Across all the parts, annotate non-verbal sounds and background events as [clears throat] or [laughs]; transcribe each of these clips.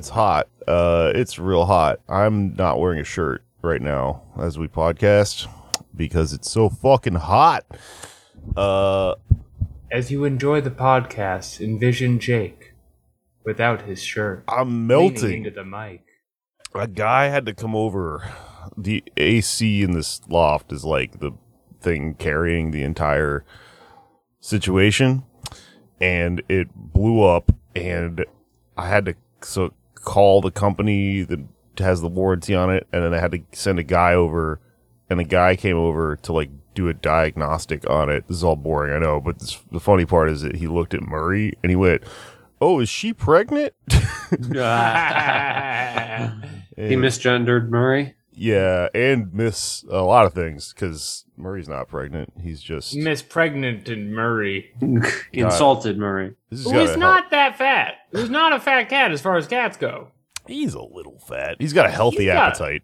It's hot. Uh, it's real hot. I'm not wearing a shirt right now as we podcast because it's so fucking hot. Uh, As you enjoy the podcast, envision Jake without his shirt, I'm melting. into the mic. A guy had to come over. The AC in this loft is like the thing carrying the entire situation, and it blew up. And I had to so call the company that has the warranty on it, and then I had to send a guy over, and the guy came over to like do a diagnostic on it. This is all boring, I know, but this, the funny part is that he looked at Murray and he went, "Oh, is she pregnant?" [laughs] [laughs] He misgendered Murray. Yeah, and miss a lot of things because Murray's not pregnant. He's just Miss Pregnant and Murray, [laughs] Insulted Murray. this has who gotta is help. not that fat, who's not a fat cat as far as cats go. He's a little fat. He's got a healthy He's got- appetite.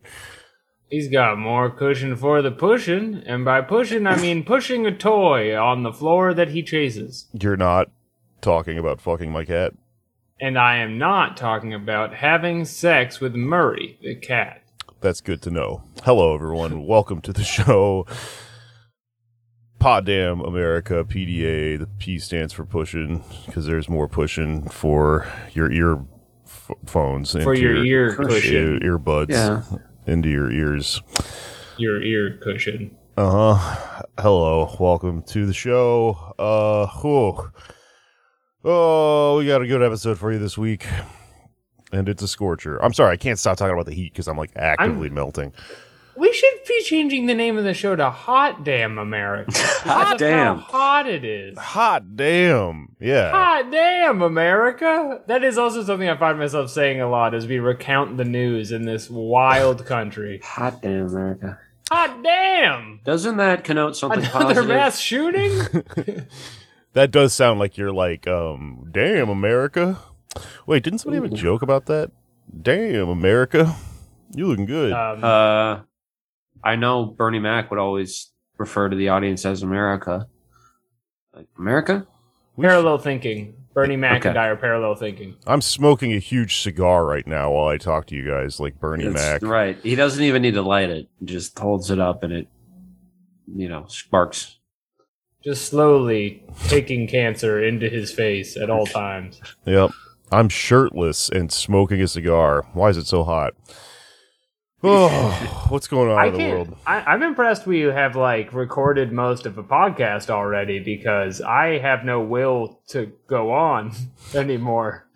He's got more cushion for the pushing, and by pushing I mean [laughs] pushing a toy on the floor that he chases. You're not talking about fucking my cat. And I am not talking about having sex with Murray, the cat. That's good to know. Hello, everyone. [laughs] Welcome to the show. Poddamn America, PDA. The P stands for pushing because there's more pushing for your ear f- phones For into your ear ear, earbuds Yeah. into your ears. Your ear cushion. Uh huh. Hello, welcome to the show. Uh, whew. oh, we got a good episode for you this week, and it's a scorcher. I'm sorry, I can't stop talking about the heat because I'm like actively melting. We should be changing the name of the show to Hot Damn America. [laughs] Hot damn. How hot it is. Hot damn, yeah. Hot damn America. That is also something I find myself saying a lot as we recount the news in this wild [laughs] country. Hot damn America. Hot damn. Doesn't that connote something Another positive? mass shooting? [laughs] That does sound like you're like, um, damn America. Wait, didn't somebody have a joke about that? Damn America, you looking good. Um, Uh, I know Bernie Mac would always refer to the audience as America. Like America? parallel thinking. Bernie Mac Okay. and I are parallel thinking. I'm smoking a huge cigar right now while I talk to you guys, like Bernie That's Mac. Right. He doesn't even need to light it. He just holds it up and it, you know, sparks. Just slowly taking cancer into his face at all times. Yep. I'm shirtless and smoking a cigar. Why is it so hot? Oh, what's going on I in the world? I, I'm impressed we have like recorded most of a podcast already because I have no will to go on [laughs] anymore.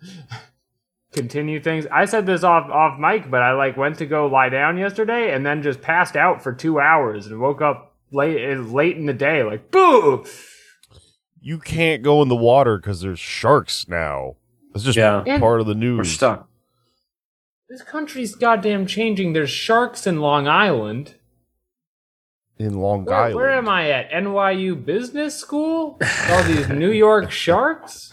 Continue things. I said this off off mic, but I like went to go lie down yesterday and then just passed out for two hours and woke up late eh, late in the day like boo. You can't go in the water because there's sharks now. It's just Yeah. part of the news. We're stuck. This country's goddamn changing. There's sharks in Long Island. in Long Where, Island. where am I at? NYU Business School? All these New York sharks?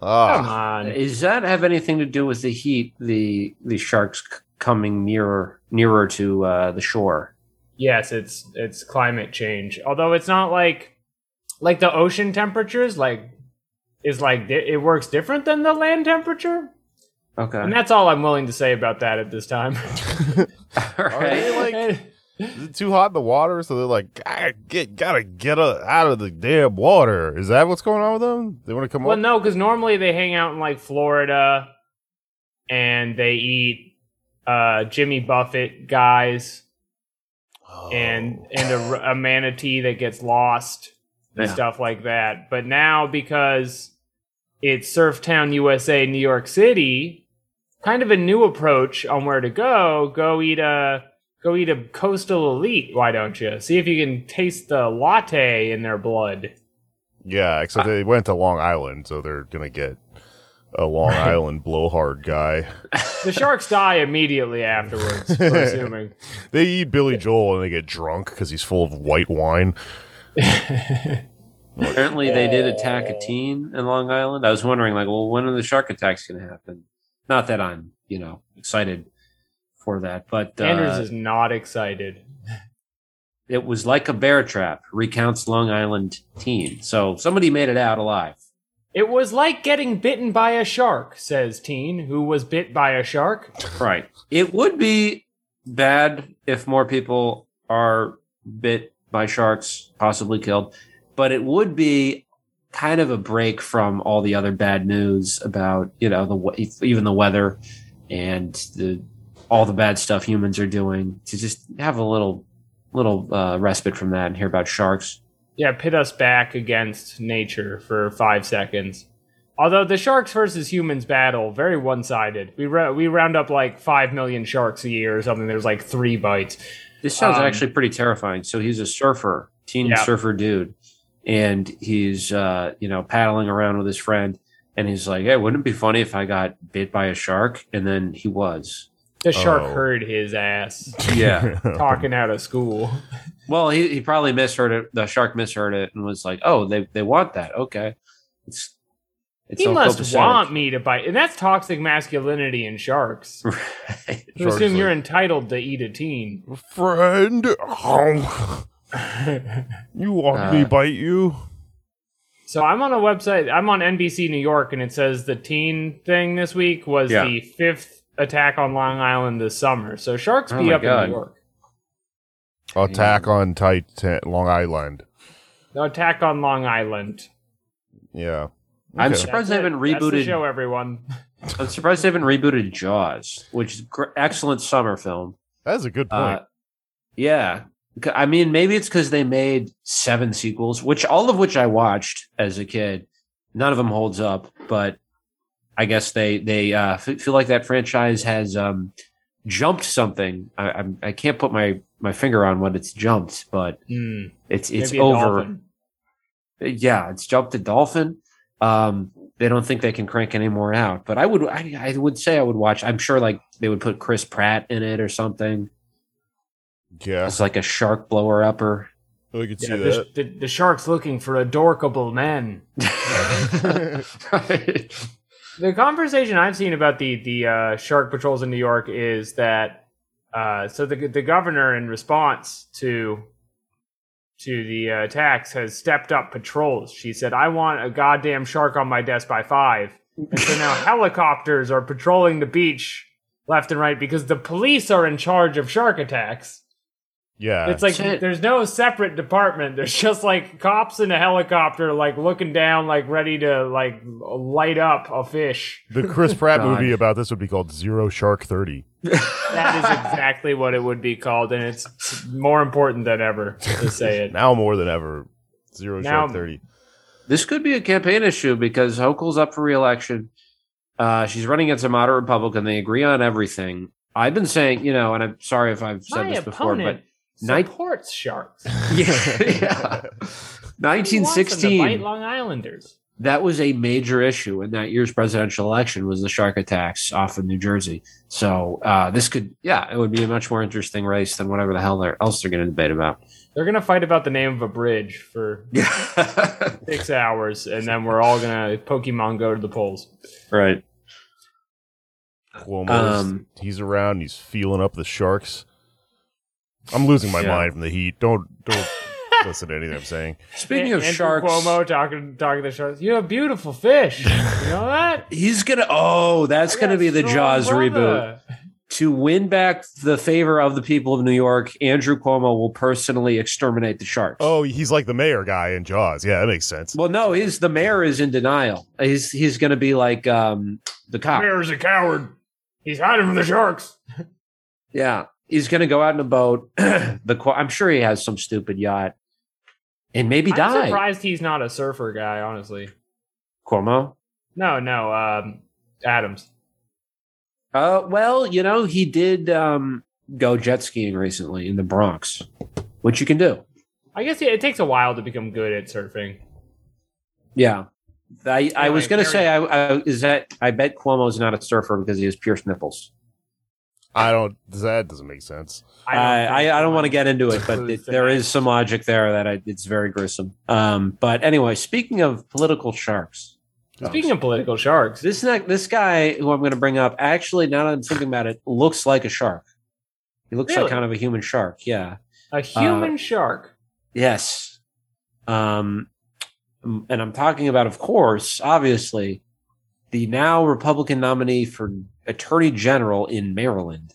Come Ah, on. Does that have anything to do with the heat? The the sharks c- coming nearer nearer to uh, the shore. Yes, it's it's climate change. Although it's not like like the ocean temperatures like is like it works different than the land temperature. Okay. And that's all I'm willing to say about that at this time. [laughs] [laughs] All Are they right. like? Is it too hot in the water? So they're like, gotta get, gotta get uh, out of the damn water. Is that what's going on with them? They want to come well, up? no, because normally they hang out in like Florida and they eat uh, Jimmy Buffett guys Oh. and and a, a manatee that gets lost and Yeah. stuff like that. But now because it's Surftown, USA, New York City, kind of a new approach on where to go. Go eat a Go eat a coastal elite, why don't you? See if you can taste the latte in their blood. Yeah, except they went to Long Island, so they're gonna get a Long Island blowhard guy. The sharks die immediately afterwards, [laughs] assuming. They eat Billy Joel and they get drunk because he's full of white wine. [laughs] Apparently, they did attack a teen in Long Island. I was wondering, like, well, when are the shark attacks going to happen? Not that I'm, you know, excited for that, but uh, Anders is not excited. it was like a bear trap. Recounts Long Island teen. So somebody made it out alive. It was like getting bitten by a shark, says Teen, who was bit by a shark. Right. It would be bad if more people are bit by sharks, possibly killed, but it would be kind of a break from all the other bad news about, you know, the even the weather and the all the bad stuff humans are doing to just have a little little uh, respite from that and hear about sharks. Yeah, pit us back against nature for five seconds. Although the sharks versus humans battle very one sided. We ra- we round up like five million sharks a year or something. There's like three bites. This sounds Um, actually pretty terrifying. So he's a surfer, teen Yeah. surfer dude, and he's uh, you know paddling around with his friend, and he's like, "Hey, wouldn't it be funny if I got bit by a shark?" And then he was. The shark Oh. heard his ass Yeah. [laughs] talking out of school. [laughs] well, he, he probably misheard it. The shark misheard it and was like, "Oh, they they want that. Okay." It's it's he must want me to bite, and that's toxic masculinity in sharks. [laughs] Right. You Shark's assume you're entitled to eat a teen. Friend, you want me Uh, bite you? So I'm on a website. I'm on NBC New York, and it says the teen thing this week was Yeah. the fifth attack on Long Island this summer. So sharks Oh be my up in New York. Attack on Titan, Long Island. No attack on Long Island. Yeah. I'm surprised That's they haven't That's the rebooted. show, everyone. [laughs] I'm surprised they haven't rebooted Jaws, which is gr- excellent summer film. That's a good point. Uh, yeah. I mean, maybe it's because they made seven sequels, which all of which I watched as a kid. None of them holds up, but I guess they they uh, f- feel like that franchise has um, jumped something. I, I'm, I can't put my my finger on what it's jumped, but Hmm. it's it's over. dolphin. Yeah, it's jumped a dolphin. Um, they don't think they can crank any more out, but I would I, I would say I would watch. I'm sure like they would put Chris Pratt in it or something. Yeah. It's like a shark blower upper. I could see Yeah, that. the, the, the shark's looking for adorkable men. Right. [laughs] [laughs] The conversation I've seen about the the uh, shark patrols in New York is that uh, so the the governor in response to to the uh, attacks has stepped up patrols. She said, "I want a goddamn shark on my desk by five. And so now [laughs] helicopters are patrolling the beach left and right because the police are in charge of shark attacks. Yeah. It's like Shit. there's no separate department. There's just like cops in a helicopter, like looking down, like ready to like light up a fish. the Chris Pratt [laughs] God. movie about this would be called Zero Shark 30. That is exactly what it would be called, and it's more important than ever to say it. [laughs] Now more than ever, Zero Now- Shark 30. This could be a campaign issue because Hochul's up for reelection. Uh, she's running against a moderate Republican. They agree on everything. I've been saying, you know, and I'm sorry if I've said My this before, opponent but night- supports sharks. [laughs] [laughs] yeah, yeah. He wants them to 1916. bite Long Islanders. that was a major issue in that year's presidential election was the shark attacks off of New Jersey. So uh, this could, yeah, it would be a much more interesting race than whatever the hell they're, else they're going to debate about. They're gonna fight about the name of a bridge for [laughs] six hours, and then we're all gonna Pokemon go to the polls. right. Cuomo's, Um, he's around. He's feeling up the sharks. I'm losing my Yeah. mind from the heat. Don't don't [laughs] listen to anything I'm saying. Speaking of Andrew sharks, Cuomo talking talking to sharks. You have beautiful fish. You know that? [laughs] he's gonna. Oh, that's I gonna got be the strong Jaws reboot. brother. To win back the favor of the people of New York, Andrew Cuomo will personally exterminate the sharks. Oh, he's like the mayor guy in Jaws. Yeah, that makes sense. well, no, he's the mayor is in denial. He's he's gonna be like um the cop. The mayor's a coward. He's hiding from the sharks. Yeah, he's gonna go out in a boat. [clears throat] the I'm sure he has some stupid yacht, and maybe I'm die. surprised he's not a surfer guy. Honestly, Cuomo. no, no. Um, Adams. Uh, well, you know, he did um go jet skiing recently in the Bronx, which you can do. I guess yeah, it takes a while to become good at surfing. Yeah. I, I was gonna say I, I is that I bet Cuomo's not a surfer because he has pierced nipples. I don't. That doesn't make sense. I I, I don't want to get into it, [laughs] but Includes it, the there neck. is some logic there that I, it's very gruesome. Um, but anyway, speaking of political sharks, Speaking of political sharks, this neck this guy who I'm going to bring up actually now that I'm thinking about it looks like a shark. He looks Really? like kind of a human shark. Yeah. a human Uh, shark. Yes. Um, and I'm talking about, of course, obviously, the now Republican nominee for Attorney General in Maryland,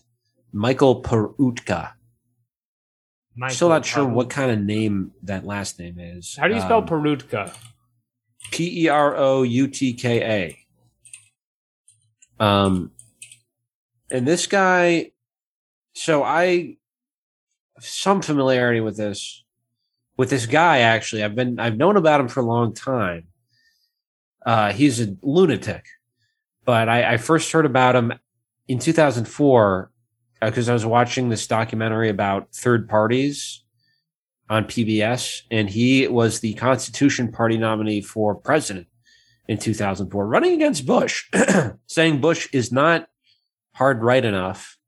Michael Peroutka. Still not sure what kind of name that last name is. How do you spell Um, Peroutka? P E R O U T K A. Um, and this guy, so I have some familiarity with this, with this guy. Actually, I've been I've known about him for a long time. Uh, he's a lunatic, but I, I first heard about him in 2004 because I was watching this documentary about third parties on PBS, and he was the Constitution Party nominee for president in 2004, running against Bush, [clears throat] saying Bush is not hard right enough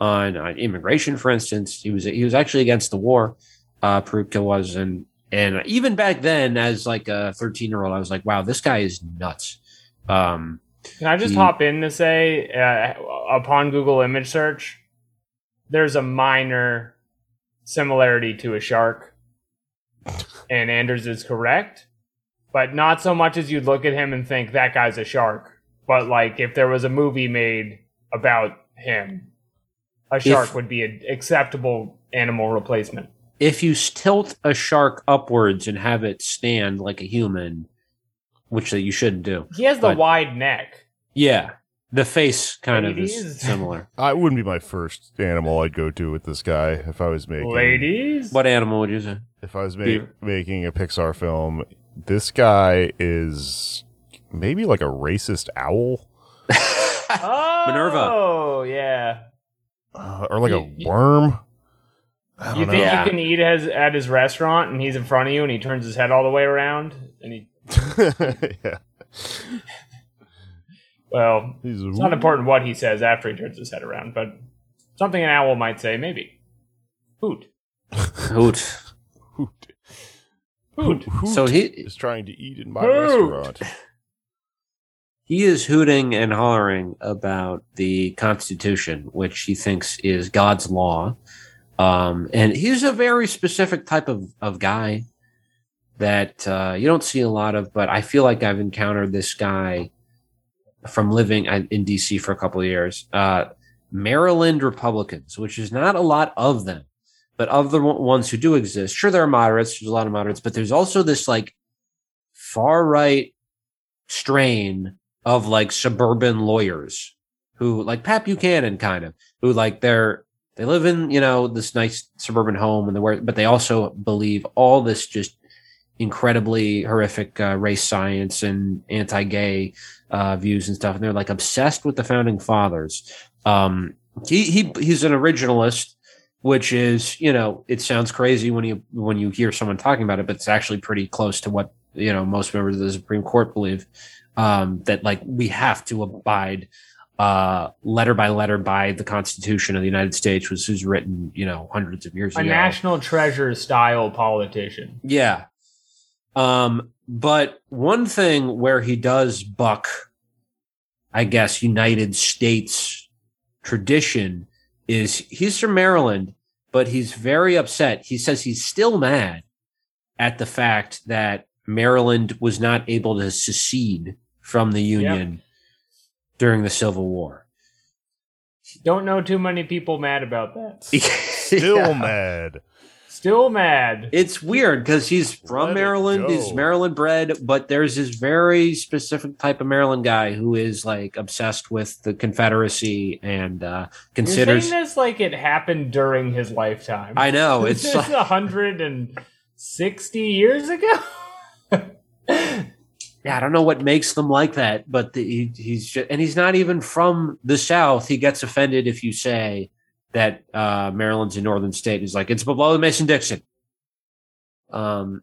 on, on immigration, for instance. He was he was actually against the war. Uh, was, and and even back then, as like a 13 year old, I was like, wow, this guy is nuts. Um, Can I just he- hop in to say, uh, upon Google image search, there's a minor similarity to a shark, and Anders is correct, but not so much as you'd look at him and think that guy's a shark. But like, if there was a movie made about him, a shark would be an acceptable animal replacement. if you tilt a shark upwards and have it stand like a human, which that you shouldn't do. He has the But- wide neck. Yeah, the face kind of is similar. [laughs] I wouldn't be my first animal I'd go to with this guy if I was making Ladies, What animal would you say? if I was ma- Beaver. making a Pixar film. This guy is maybe like a racist owl Oh, [laughs] Minerva. Oh yeah. uh, or like a You- you- worm. I don't You think Yeah. you can eat as, at his restaurant and he's in front of you and he turns his head all the way around and he yeah, well he's it's not important what he says after he turns his head around, but something an owl might say, maybe. Hoot. Hoot. Hoot. Hoot. Hoot So he is trying to eat in my Hoot. restaurant. he is hooting and hollering about the Constitution, which he thinks is God's law. Um, and he's a very specific type of, of guy that uh, you don't see a lot of, but I feel like I've encountered this guy from living in in DC for a couple of years. Uh, Maryland Republicans, which is not a lot of them, but of the one- ones who do exist, sure, there are moderates, there's a lot of moderates, but there's also this like far right strain of like suburban lawyers who like Pat Buchanan kind of who like they're they live in you know this nice suburban home and they wear but they also believe all this just incredibly horrific uh, race science and anti-gay uh, views and stuff and they're like obsessed with the founding fathers um he he he's an originalist which is you know it sounds crazy when you when you hear someone talking about it but it's actually pretty close to what you know most members of the supreme court believe um, that like we have to abide uh, letter by letter by the Constitution of the United States, which was written, you know, hundreds of years A ago. A national treasure style politician. Yeah. Um, but one thing where he does buck, I guess, United States tradition is he's from Maryland, but he's very upset. He says he's still mad at the fact that Maryland was not able to secede from the Union during the Civil War. Don't know too many people mad about that. Still [laughs] Yeah. mad. Still mad. It's weird because he's from Let Maryland. He's. Maryland bred, but there's this very specific type of Maryland guy who is like obsessed with the Confederacy and uh, considers. You're this like it happened during his lifetime. I know [laughs] it's a hundred and sixty years ago. [laughs] yeah, I don't know what makes them like that, but the, he, he's just, and he's not even from the South. He gets offended if you say that uh, Maryland's a northern state. He's like, it's below the Mason Dixon. Um,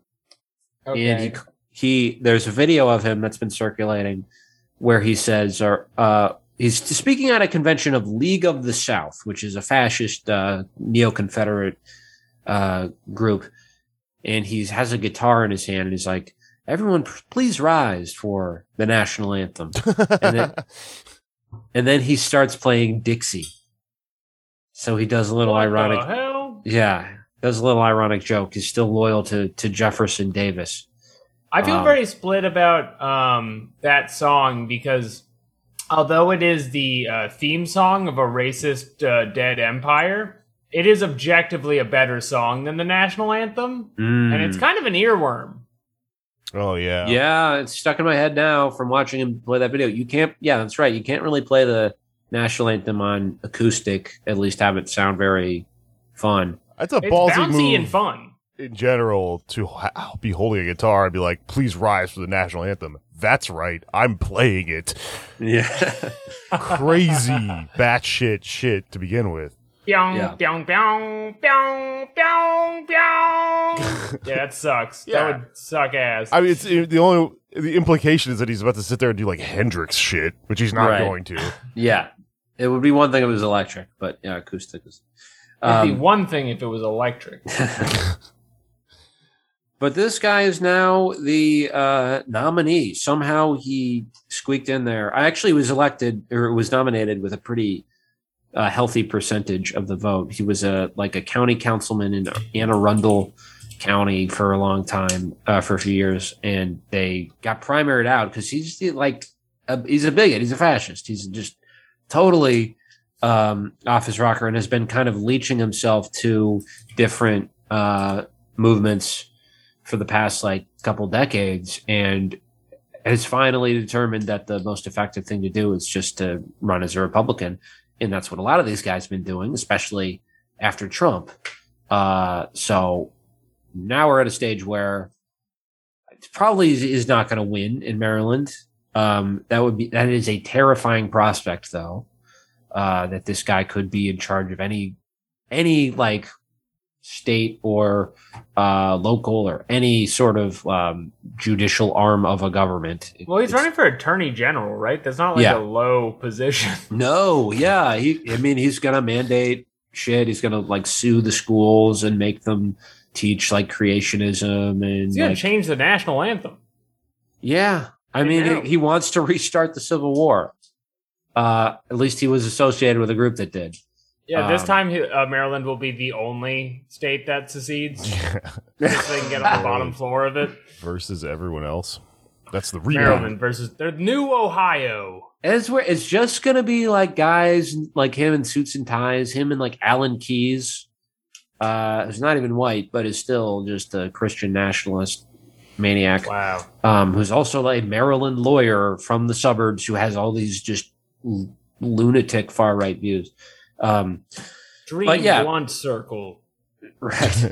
Okay. and he he there's a video of him that's been circulating where he says or uh he's speaking at a convention of League of the South, which is a fascist uh neo-confederate uh group and he has a guitar in his hand and he's like everyone please rise for the national anthem and then, [laughs] and then he starts playing Dixie. So he does a little What ironic The hell? yeah, does a little ironic joke. He's still loyal to to Jefferson Davis. I feel Um, very split about um, that song because although it is the uh, theme song of a racist uh, dead empire, it is objectively a better song than the national anthem, and it's kind of an earworm. oh yeah. Yeah, it's stuck in my head now from watching him play that video. You can't. Yeah, that's right. You can't really play the national anthem on acoustic. At least have it sound very fun. That's a It's ballsy bouncy move and fun. in general to ha- be holding a guitar and be like, "Please rise for the national anthem." That's right. I'm playing it. Yeah, [laughs] Crazy batshit shit to begin with. Pyong, Yeah. [laughs] yeah, that sucks. Yeah. That would suck ass. I mean, it's the only the implication is that he's about to sit there and do like Hendrix shit, which he's not Right. going to. yeah. It would be one thing if it was electric, but yeah, acoustic is. It'd be Um, one thing if it was electric. [laughs] [laughs] But this guy is now the uh, nominee. Somehow he squeaked in there. I actually was elected or was nominated with a pretty uh, healthy percentage of the vote. He was a like a county councilman in Anne Arundel County for a long time, uh, for a few years, and they got primaried out because he's like a, he's a bigot. He's a fascist. He's just totally um, off his rocker and has been kind of leeching himself to different uh, movements for the past like couple decades and has finally determined that the most effective thing to do is just to run as a Republican. And that's what a lot of these guys have been doing, especially after Trump. Uh, so now we're at a stage where it probably is, is not going to win in Maryland. Um, that would be, that is a terrifying prospect though, uh, that this guy could be in charge of any, any like state or uh, local or any sort of um, judicial arm of a government. Well, he's It's- running for attorney general, right? That's not like Yeah. a low position. [laughs] No, yeah, he. I mean, he's gonna mandate shit. He's gonna like sue the schools and make them teach like creationism and He's gonna like, change the national anthem. yeah. I I mean, know. he, he wants to restart the Civil War. Uh, at least he was associated with a group that did. Yeah, this Um, time he- uh, Maryland will be the only state that secedes. [laughs] Yeah. Just so they can get on the bottom floor of it. Versus everyone else. That's the rebound. Maryland versus the new Ohio. And it's where it's just gonna be like guys like him in suits and ties, him and like Alan Keyes, uh, who's not even white, but is still just a Christian nationalist maniac. Wow. um, who's also a Maryland lawyer from the suburbs who has all these just l- lunatic far right views. Um, Dream But yeah. blunt circle. right.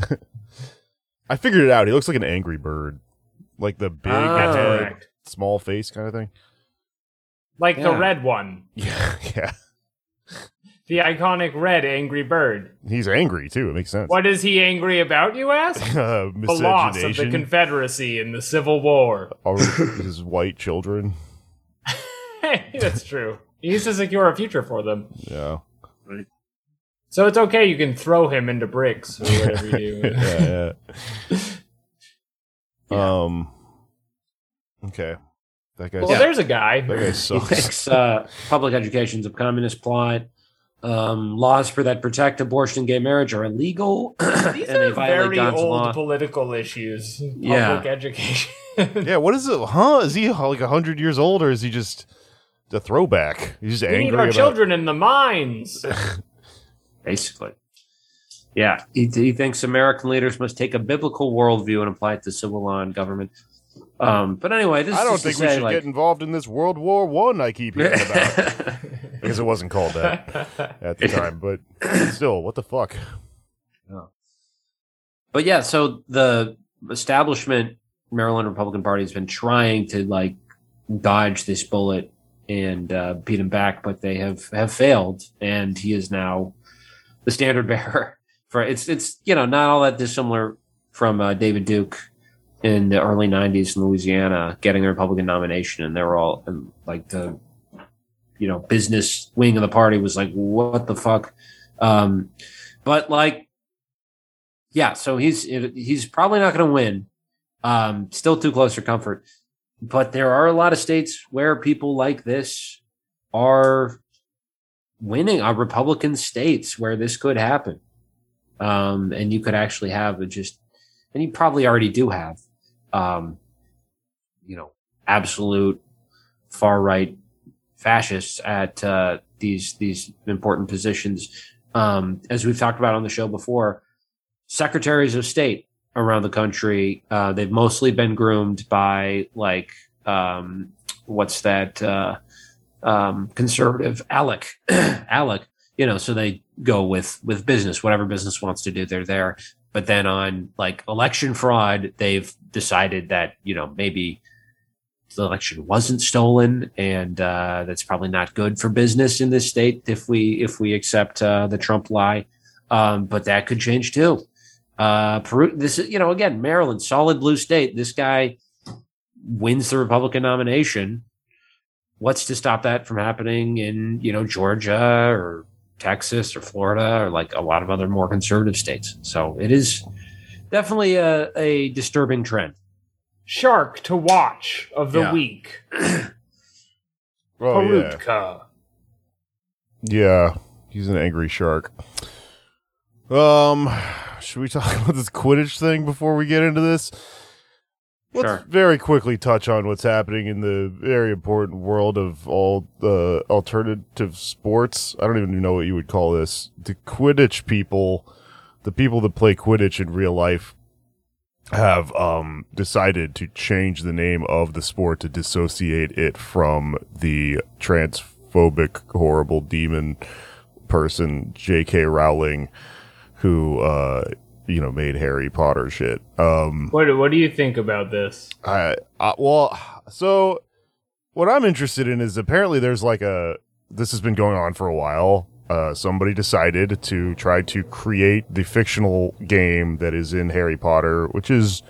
[laughs] I figured it out. He looks like an angry bird. Like the big. That's head, small face kind of thing. Like the red one. [laughs] Yeah, yeah. The iconic red angry bird. He's angry too. It makes sense. What is he angry about, you ask? [laughs] uh, The loss of the Confederacy in the Civil War. [laughs] of his white children. That's true. He needs to secure a future for them. Yeah. So it's okay, you can throw him into bricks or [laughs] whatever you do. yeah, yeah. Um. Okay. That guy. Well, there's a guy. That guy sucks. he thinks uh, public education's a communist plot. Um, laws for that protect abortion and gay marriage are illegal, [clears throat] These and are very God's old law. political issues. Public Yeah. education. [laughs] yeah. What is it? Huh? Is he like hundred years old, or is he just a throwback? He's just we angry need our about. children in the mines. [laughs] basically. Yeah, he, he thinks American leaders must take a biblical worldview and apply it to civil law and government. Um, but anyway, this I is don't think we say, should like, get involved in this World War One. I, keep hearing about [laughs] because it wasn't called that at the time. But still, what the fuck? but yeah, so the establishment Maryland Republican Party has been trying to like dodge this bullet and uh, beat him back, but they have have failed, and he is now the standard [laughs] bearer for it's it's you know not all that dissimilar from uh, David Duke in the early '90s in Louisiana getting a Republican nomination, and they were all and like the you know business wing of the party was like, what the fuck? Um, but like, yeah, so he's he's probably not going to win. Um, still too close for comfort. But there are a lot of states where people like this are winning, are Republican states where this could happen. Um, and you could actually have a just, and you probably already do have, um, you know, absolute far right fascists at uh, these these important positions. Um, as we've talked about on the show before, secretaries of state around the country, uh, they've mostly been groomed by like um, what's that uh, um, conservative ALEC [clears throat] ALEC. You know, so they go with with business, whatever business wants to do, they're there. But then on like election fraud, they've decided that you know maybe the election wasn't stolen, and uh, that's probably not good for business in this state if we if we accept uh, the Trump lie. Um, but that could change too. Uh, Peru, this is you know again Maryland, solid blue state. This guy wins the Republican nomination. What's to stop that from happening in you know Georgia or Texas or Florida or like a lot of other more conservative states? So it is definitely a, a disturbing trend. Shark to watch of the Yeah. week. [clears throat] Oh yeah, Peroutka. yeah. He's an angry shark. Um, should we talk [laughs] about this Quidditch thing before we get into this? Let's Sure. very quickly touch on what's happening in the very important world of all the alternative sports. I don't even know what you would call this. The Quidditch people, the people that play Quidditch in real life, have um, decided to change the name of the sport to dissociate it from the transphobic, horrible demon person, J.K. Rowling, who, uh, you know, made Harry Potter shit. Um, What What do you think about this? I, I well, so what I'm interested in is apparently there's like a this has been going on for a while. Uh, somebody decided to try to create the fictional game that is in Harry Potter, which is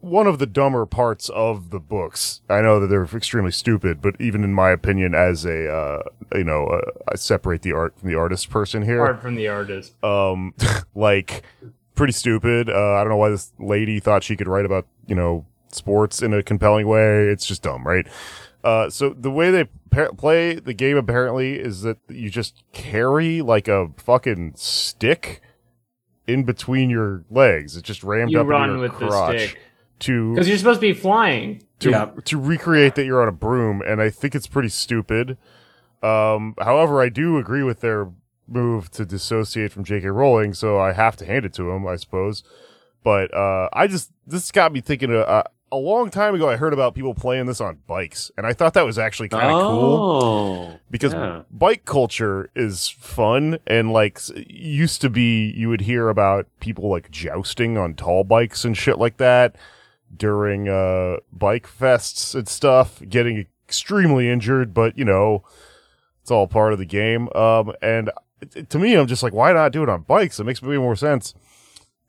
one of the dumber parts of the books. I know that they're extremely stupid, but even in my opinion, as a uh, you know, uh, I separate the art from the artist person here Art from the artist. um [laughs] like pretty stupid uh, i don't know why this lady thought she could write about you know sports in a compelling way it's just dumb right uh so the way they play the game apparently is that you just carry like a fucking stick in between your legs it's just rammed You up run in your with the crotch stick to because you're supposed to be flying. to Yeah. to recreate that you're on a broom, and I think it's pretty stupid. Um, however, I do agree with their move to dissociate from J.K. Rowling, so I have to hand it to him, I suppose. But uh, I just this got me thinking. Uh, a long time ago, I heard about people playing this on bikes, and I thought that was actually kind of cool Oh, because yeah. bike culture is fun and like used to be you would hear about people like jousting on tall bikes and shit like that during uh bike fests and stuff getting extremely injured but you know it's all part of the game. Um and to me i'm just like why not do it on bikes? It makes way more sense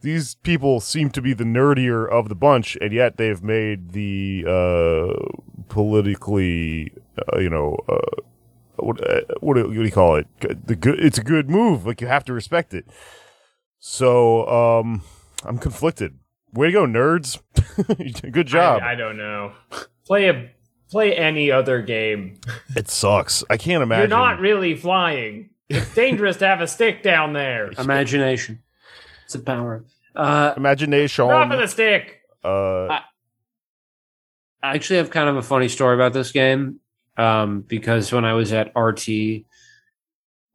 these people seem to be the nerdier of the bunch and yet they've made the uh politically uh, you know uh what, uh, what, do, what do you call it? The good. It's a good move. Like you have to respect it. So um, I'm conflicted. Way to go, nerds! [laughs] good job. I, I don't know. Play a play any other game. it sucks. I can't imagine. You're not really flying. It's dangerous to have a stick down there. imagination. It's a power. Uh, imagination. Drop of the stick. Uh, I actually have kind of a funny story about this game um, because when I was at RT,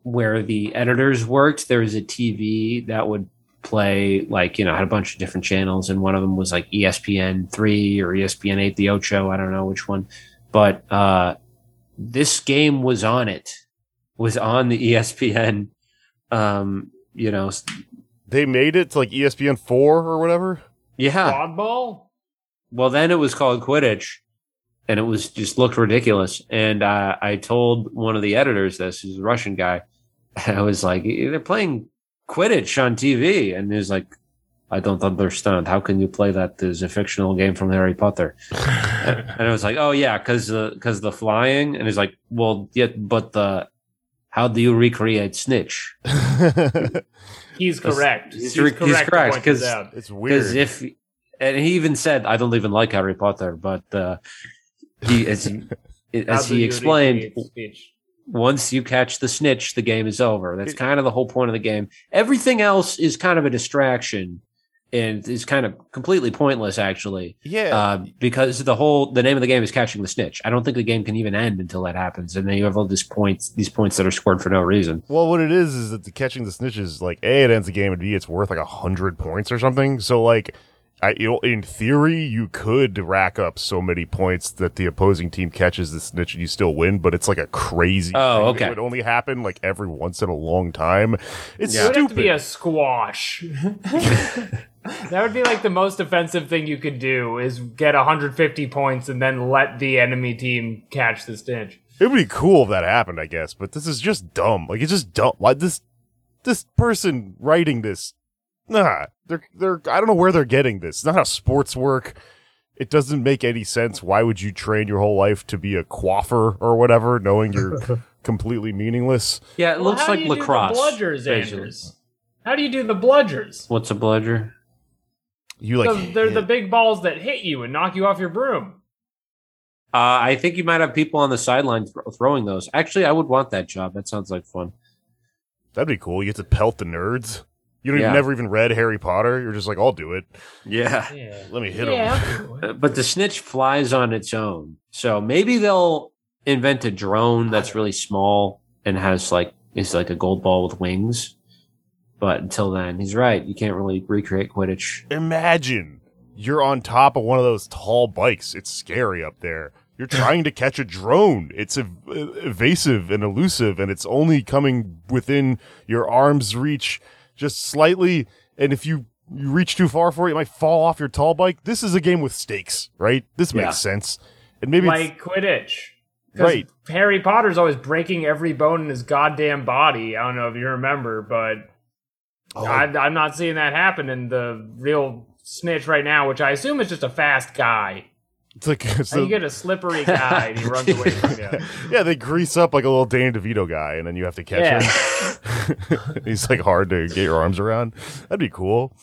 where the editors worked, there was a TV that would play like you know had a bunch of different channels, and one of them was like ESPN three or ESPN eight, the Ocho. I don't know which one, but uh, this game was on it, was on the ESPN. Um, you know, s- they made it to like ESPN four or whatever. yeah. Quad. Well, then it was called Quidditch, and it was just looked ridiculous. And uh, I told one of the editors this, who's a Russian guy, [laughs] I was like, they're playing Quidditch on TV, and he's like, I don't understand. How can you play that? There's a fictional game from Harry Potter, and, [laughs] and I was like, oh yeah, because the because the flying, and he's like, well, yeah, but the how do you recreate Snitch? [laughs] He's correct. he's He's, he's correct. to correct, point this 'cause- out. Because if and he even said, I don't even like Harry Potter, but uh, he as he [laughs] as he explained, once you catch the snitch, the game is over. That's kind of the whole point of the game. Everything else is kind of a distraction and it's kind of completely pointless, actually, yeah, uh, because the whole the name of the game is catching the snitch. I don't think the game can even end until that happens, and then you have all these points, these points that are scored for no reason. Well, what it is is that the catching the snitch is like a, it ends the game, and b, it's worth like a hundred points or something. So, like, I, you know, in theory, you could rack up so many points that the opposing team catches the snitch and you still win. But it's like a crazy. Oh, thing that okay. would only happen like every once in a long time. It's It would have to be stupid. a squash. [laughs] [laughs] that would be like the most offensive thing you could do is get 150 points and then let the enemy team catch the stench. It would be cool if that happened, I guess. But this is just dumb. Like it's just dumb. Why this this person writing this? Nah, they're they're. I don't know where they're getting this. It's not how sports work. It doesn't make any sense. Why would you train your whole life to be a coiffer or whatever, knowing you're [laughs] completely meaningless? Yeah, it Well, looks how like do you do the lacrosse. bludgers, How do you do the bludgers? What's a bludger? You like The- they're the big balls that hit you and knock you off your broom. Uh, I think you might have people on the sideline thro- throwing those. Actually, I would want that job. That sounds like fun. That'd be cool. You get to pelt the nerds. You don't Yeah. even never even read Harry Potter. You're just like, I'll do it. Yeah. Yeah. Let me hit him. Yeah. [laughs] But the snitch flies on its own. So maybe they'll invent a drone that's really small and has like is like a gold ball with wings. But until then, he's right. You can't really recreate Quidditch. Imagine you're on top of one of those tall bikes. It's scary up there. You're trying to catch a drone. It's ev- evasive and elusive, and it's only coming within your arm's reach just slightly. And if you, you reach too far for it, you might fall off your tall bike. This is a game with stakes, right? This makes Yeah. sense. And maybe it's, like Quidditch. Right. Harry Potter's always breaking every bone in his goddamn body. I don't know if you remember, but Oh. I, I'm not seeing that happen in the real snitch right now, which I assume is just a fast guy. it's like [laughs] it's How you get a slippery guy and he runs away from you? [laughs] yeah, they grease up like a little Danny DeVito guy, and then you have to catch Yeah. him. [laughs] He's like hard to get your arms around. That'd be cool.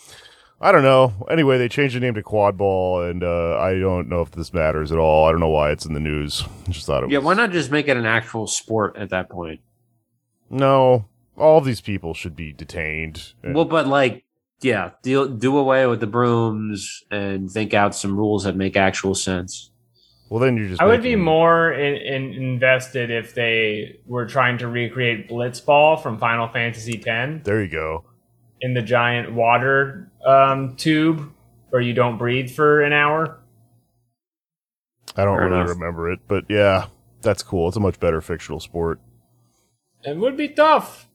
I don't know. Anyway, they changed the name to Quad Ball, and uh, I don't know if this matters at all. I don't know why it's in the news. I just thought it Yeah, was. why not just make it an actual sport at that point? No, all these people should be detained. Well, but like, yeah, do, do away with the brooms and think out some rules that make actual sense. well, then you're just. I would be more in, in invested if they were trying to recreate Blitzball from Final Fantasy X There you go. in the giant water um, tube where you don't breathe for an hour. I don't Fair really enough. remember it, but yeah, that's cool. It's a much better fictional sport. It would be tough.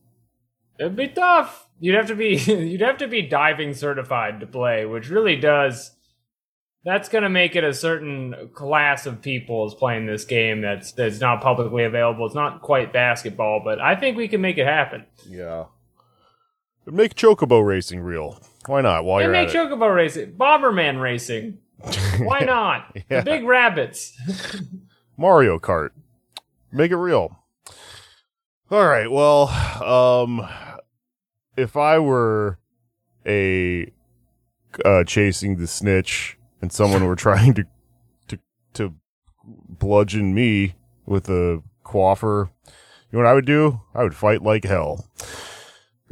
It'd be tough. You'd have to be [laughs] you'd have to be diving certified to play, which really does that's gonna make it a certain class of people is playing this game that's that's not publicly available. It's not quite basketball, but I think we can make it happen. Yeah. Make chocobo racing real. Why not? While you're make at it. chocobo racing, Bomberman racing. [laughs] Why not? Yeah. The big rabbits. [laughs] Mario Kart. Make it real. All right. Well, um if I were a uh chasing the snitch and someone were [laughs] trying to to to bludgeon me with a quaffer, you know what I would do? I would fight like hell.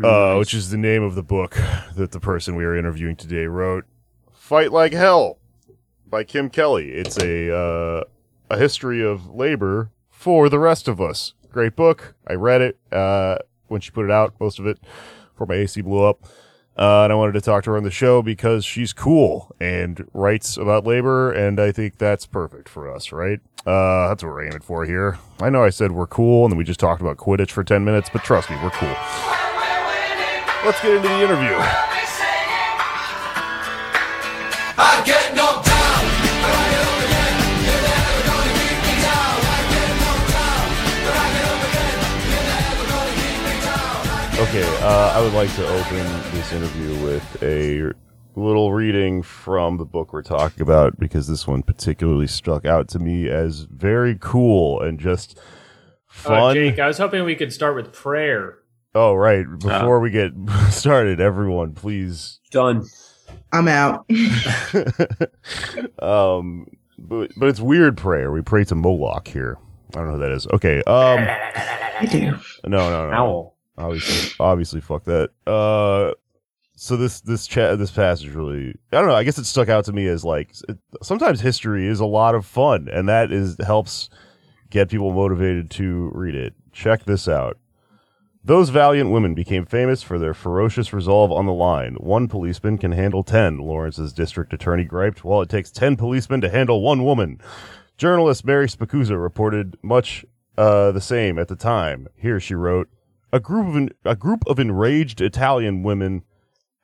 Uh, which is the name of the book that the person we are interviewing today wrote. Fight Like Hell by Kim Kelly. It's a uh, a history of labor for the rest of us. Great book. I read it uh, when she put it out, most of it, before my AC blew up. Uh, and I wanted to talk to her on the show because she's cool and writes about labor, and I think that's perfect for us, right? Uh, that's what we're aiming for here. I know I said we're cool, and then we just talked about Quidditch for 10 minutes, but trust me, we're cool. Let's get into the interview. Okay, uh, I would like to open this interview with a little reading from the book we're talking about because this one particularly struck out to me as very cool and just Uh, fun. Jake, I was hoping we could start with prayer. oh, right. Before we get [laughs] started, everyone, please Done. I'm out. [laughs] um, but, but it's weird prayer. We pray to Moloch here. I don't know who that is. Okay. Um, I do. no, no, no. Owl. Obviously, obviously, fuck that. Uh, so this this chat this passage really I don't know. I guess it stuck out to me as like it, sometimes history is a lot of fun, and that is helps get people motivated to read it. Check this out. Those valiant women became famous for their ferocious resolve on the line. One policeman can handle ten, Lawrence's district attorney griped, while it takes ten policemen to handle one woman. Journalist Mary Spacuzza reported much uh, the same at the time. Here she wrote, a group of en- a group of enraged Italian women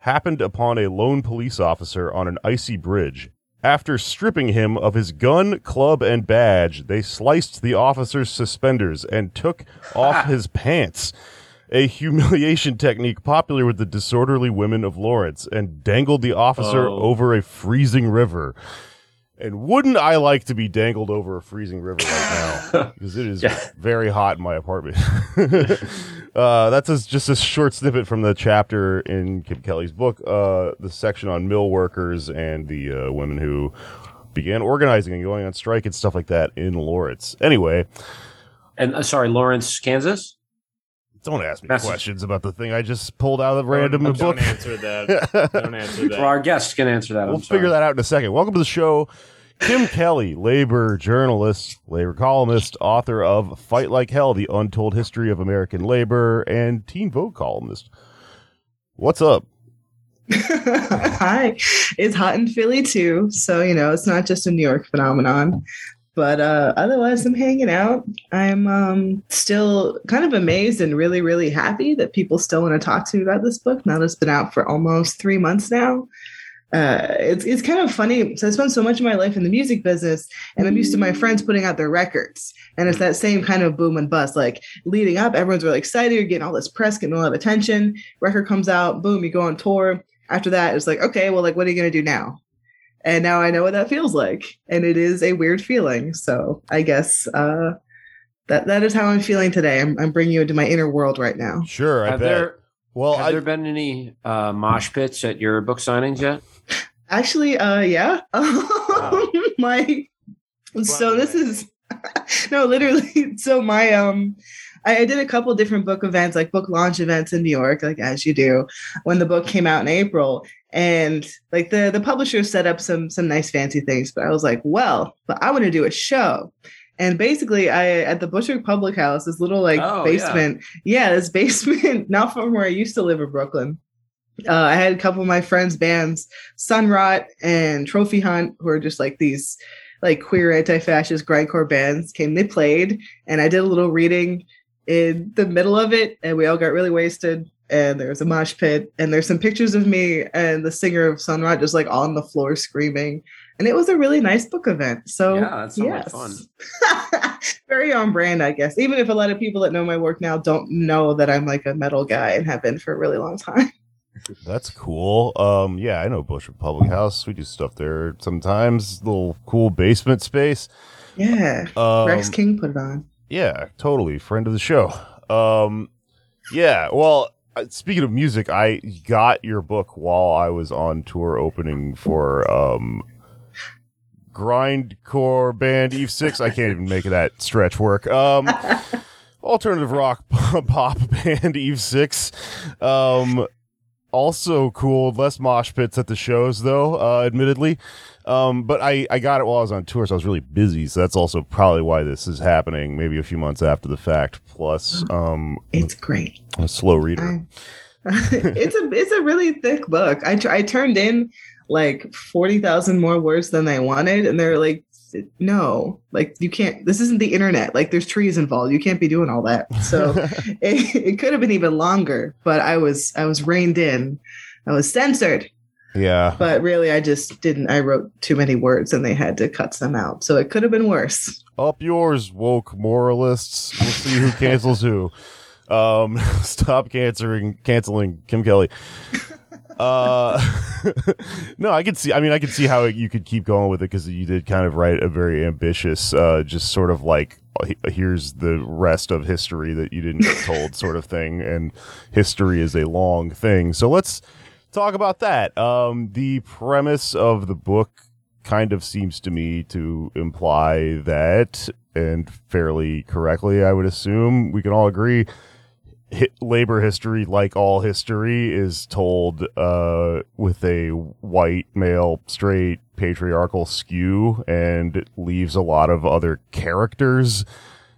happened upon a lone police officer on an icy bridge. After stripping him of his gun, club, and badge, they sliced the officer's suspenders and took [laughs] off his pants. A humiliation technique popular with the disorderly women of Lawrence, and dangled the officer Oh. over a freezing river. And wouldn't I like to be dangled over a freezing river right [laughs] now? Because it is Yeah. very hot in my apartment. [laughs] uh, that's a, just a short snippet from the chapter in Kim Kelly's book, uh, the section on mill workers and the uh, women who began organizing and going on strike and stuff like that in Lawrence. Anyway, And uh, sorry, Lawrence, Kansas. Don't ask me Message. questions about the thing I just pulled out of random don't, book. Don't answer that. [laughs] Don't answer that. Well, our guests can answer that. We'll I'm sorry. figure that out in a second. Welcome to the show. Kim [laughs] Kelly, labor journalist, labor columnist, author of Fight Like Hell, The Untold History of American Labor, and Teen Vogue columnist. What's up? [laughs] Hi. It's hot in Philly too. So, you know, it's not just a New York phenomenon. But uh, otherwise, I'm hanging out. I'm um, still kind of amazed and really, really happy that people still want to talk to me about this book. Now that it's been out for almost three months now. Uh, it's, it's kind of funny. So I spent so much of my life in the music business, and I'm used to my friends putting out their records. And it's that same kind of boom and bust. Like leading up, everyone's really excited. You're getting all this press, getting a lot of attention. Record comes out, boom, you go on tour after that it's like okay well like what are you going to do now and now i know what that feels like. And it is a weird feeling. So i guess uh that that is how i'm feeling today. I'm, I'm bringing you into my inner world right now. Sure, I Have bet. there well, have I, there been any uh, mosh pits at your book signings yet? actually uh yeah. [laughs] My so Run this is [laughs] no literally [laughs] so my um I, I did a couple different book events like book launch events in new york like as you do when the book came out in april and like the the publisher set up some some nice fancy things but i was like well but i want to do a show and basically i at the bushwick public house this little like Oh, yeah. basement yeah. this [laughs] basement not from where i used to live in brooklyn uh, i had a couple of my friends bands sunrot and trophy hunt who are just like these like queer anti-fascist grindcore bands came they played and i did a little reading in the middle of it and we all got really wasted and there's was a mosh pit and there's some pictures of me and the singer of sunrot just like on the floor screaming and it was a really nice book event so Yeah, that sounds like fun [laughs] very on brand i guess even if a lot of people that know my work now don't know that i'm like a metal guy and have been for a really long time [laughs] that's cool. Um, yeah, I know Bushwick Public House. We do stuff there sometimes. Little cool basement space. yeah Um, rex king put it on Yeah, totally. Friend of the show. Um, yeah, well, speaking of music, I got your book while I was on tour opening for um, grindcore band Eve Six. I can't even make that stretch work. Um, [laughs] alternative rock [laughs] pop band Eve Six. Um, also cool. Less mosh pits at the shows, though. Uh, admittedly. Um, but I, I got it while I was on tour, so I was really busy. So that's also probably why this is happening, maybe a few months after the fact. Plus, um, it's great a slow reader. I- [laughs] it's a it's a really thick book. I I turned in like forty thousand more words than I wanted, and they're like, no, like you can't. This isn't the internet. Like there's trees involved. You can't be doing all that. So [laughs] it, it could have been even longer, but I was I was reined in. I was censored, yeah. but really I just didn't. I wrote too many words, and they had to cut some out. So it could have been worse. Up yours, woke moralists. We'll see who cancels who. Um, [laughs] stop canceling canceling Kim Kelly. Uh, [laughs] no, I could see. I mean, I could see how you could keep going with it because you did kind of write a very ambitious, uh, just sort of like here's the rest of history that you didn't get told, sort of thing. And history is a long thing, so let's talk about that. Um, the premise of the book kind of seems to me to imply that, and fairly correctly, I would assume we can all agree hi- labor history, like all history, is told uh, with a white, male, straight, patriarchal skew, and leaves a lot of other characters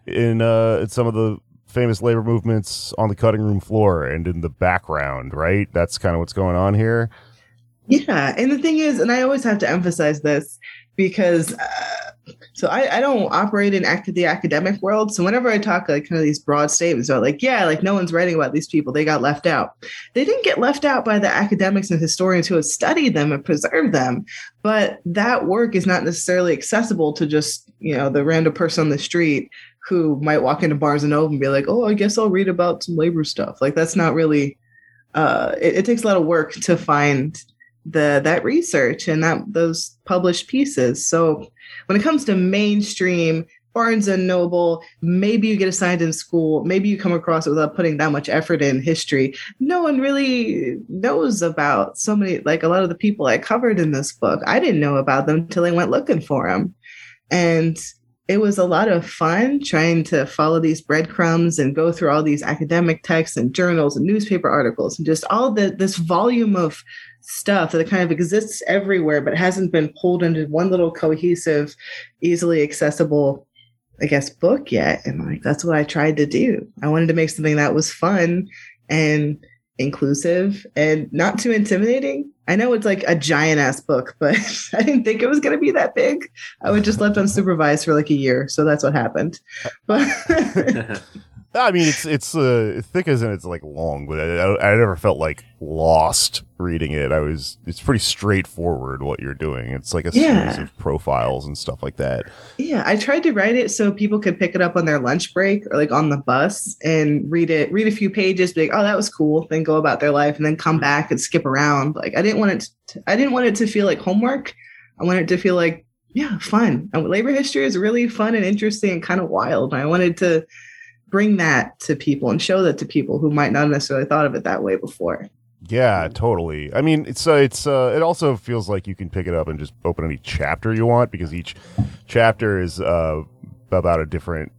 in, uh, some of the famous labor movements on the cutting room floor and in the background. Right? That's kind of what's going on here. Yeah, and the thing is, and I always have to emphasize this because uh, so I, I don't operate in act- the academic world. So whenever I talk like kind of these broad statements about like, yeah, like no one's writing about these people, they got left out. They didn't get left out by the academics and historians who have studied them and preserved them, but that work is not necessarily accessible to just you know the random person on the street who might walk into Barnes and Noble and be like, oh, I guess I'll read about some labor stuff. Like that's not really. Uh, it, it takes a lot of work to find the that research and that those published pieces. So when it comes to mainstream Barnes and Noble, maybe you get assigned in school, maybe you come across it without putting that much effort in history. No one really knows about so many, like a lot of the people I covered in this book. I didn't know about them until I went looking for them. And it was a lot of fun trying to follow these breadcrumbs and go through all these academic texts and journals and newspaper articles and just all the this volume of stuff that kind of exists everywhere but hasn't been pulled into one little cohesive easily accessible i guess book yet. And like that's what i tried to do. I wanted to make something that was fun and inclusive and not too intimidating. I know it's like a giant ass book but [laughs] i didn't think it was going to be that big. I was just left [laughs] unsupervised for like a year so that's what happened. But [laughs] I mean, it's it's uh, thick as in it's like long, but I, I, I never felt like lost reading it. I was it's pretty straightforward what you're doing. It's like a Yeah. series of profiles and stuff like that. Yeah, I tried to write it so people could pick it up on their lunch break or like on the bus and read it, read a few pages, be like, "Oh, that was cool," then go about their life and then come back and skip around. Like I didn't want it. To, I didn't want it to feel like homework. I wanted it to feel like yeah, fun. And labor history is really fun and interesting and kind of wild. I wanted to bring that to people and show that to people who might not necessarily thought of it that way before. Yeah, totally. I mean, it's uh, it's uh, it also feels like you can pick it up and just open any chapter you want because each chapter is uh, about a different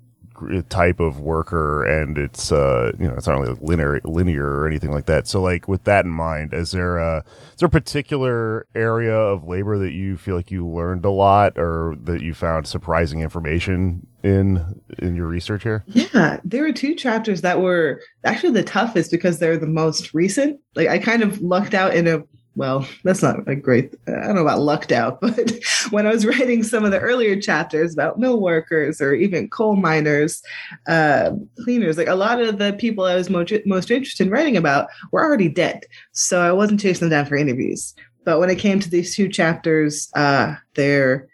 type of worker and it's uh you know it's not really linear linear or anything like that so like with that in mind is there a is there a particular area of labor that you feel like you learned a lot or that you found surprising information in in your research here Yeah, there were two chapters that were actually the toughest because they're the most recent. Like I kind of lucked out in a well, that's not a great. I don't know about lucked out, [laughs] but when I was writing some of the earlier chapters about mill workers or even coal miners, uh, cleaners, like a lot of the people I was most most interested in writing about were already dead, so I wasn't chasing them down for interviews. But when it came to these two chapters, uh, they're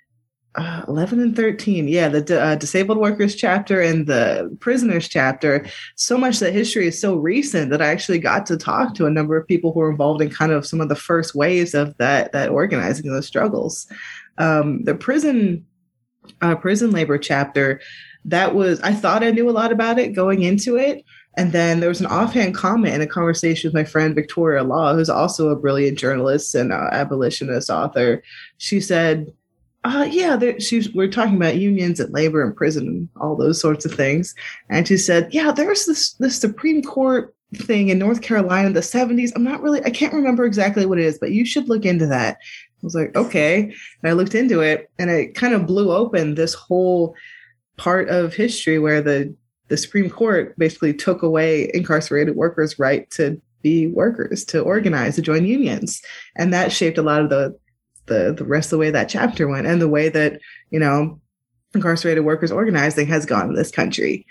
uh, 11 and 13 yeah the uh, disabled workers chapter and the prisoners chapter. So much that history is so recent that i actually got to talk to a number of people who were involved in kind of some of the first waves of that that organizing those struggles. Um, the prison uh, prison labor chapter that was i thought i knew a lot about it going into it. And then there was an offhand comment in a conversation with my friend Victoria Law, who's also a brilliant journalist and uh, abolitionist author. She said, uh, yeah, there, she's, we're talking about unions and labor and prison and all those sorts of things. And she said, yeah, there's this, this Supreme Court thing in North Carolina in the 70s. I'm not really, I can't remember exactly what it is, but you should look into that. I was like, okay. And I looked into it and it kind of blew open this whole part of history where the, the Supreme Court basically took away incarcerated workers' right to be workers, to organize, to join unions. And that shaped a lot of the the the rest of the way that chapter went and the way that you know incarcerated workers organizing has gone in this country.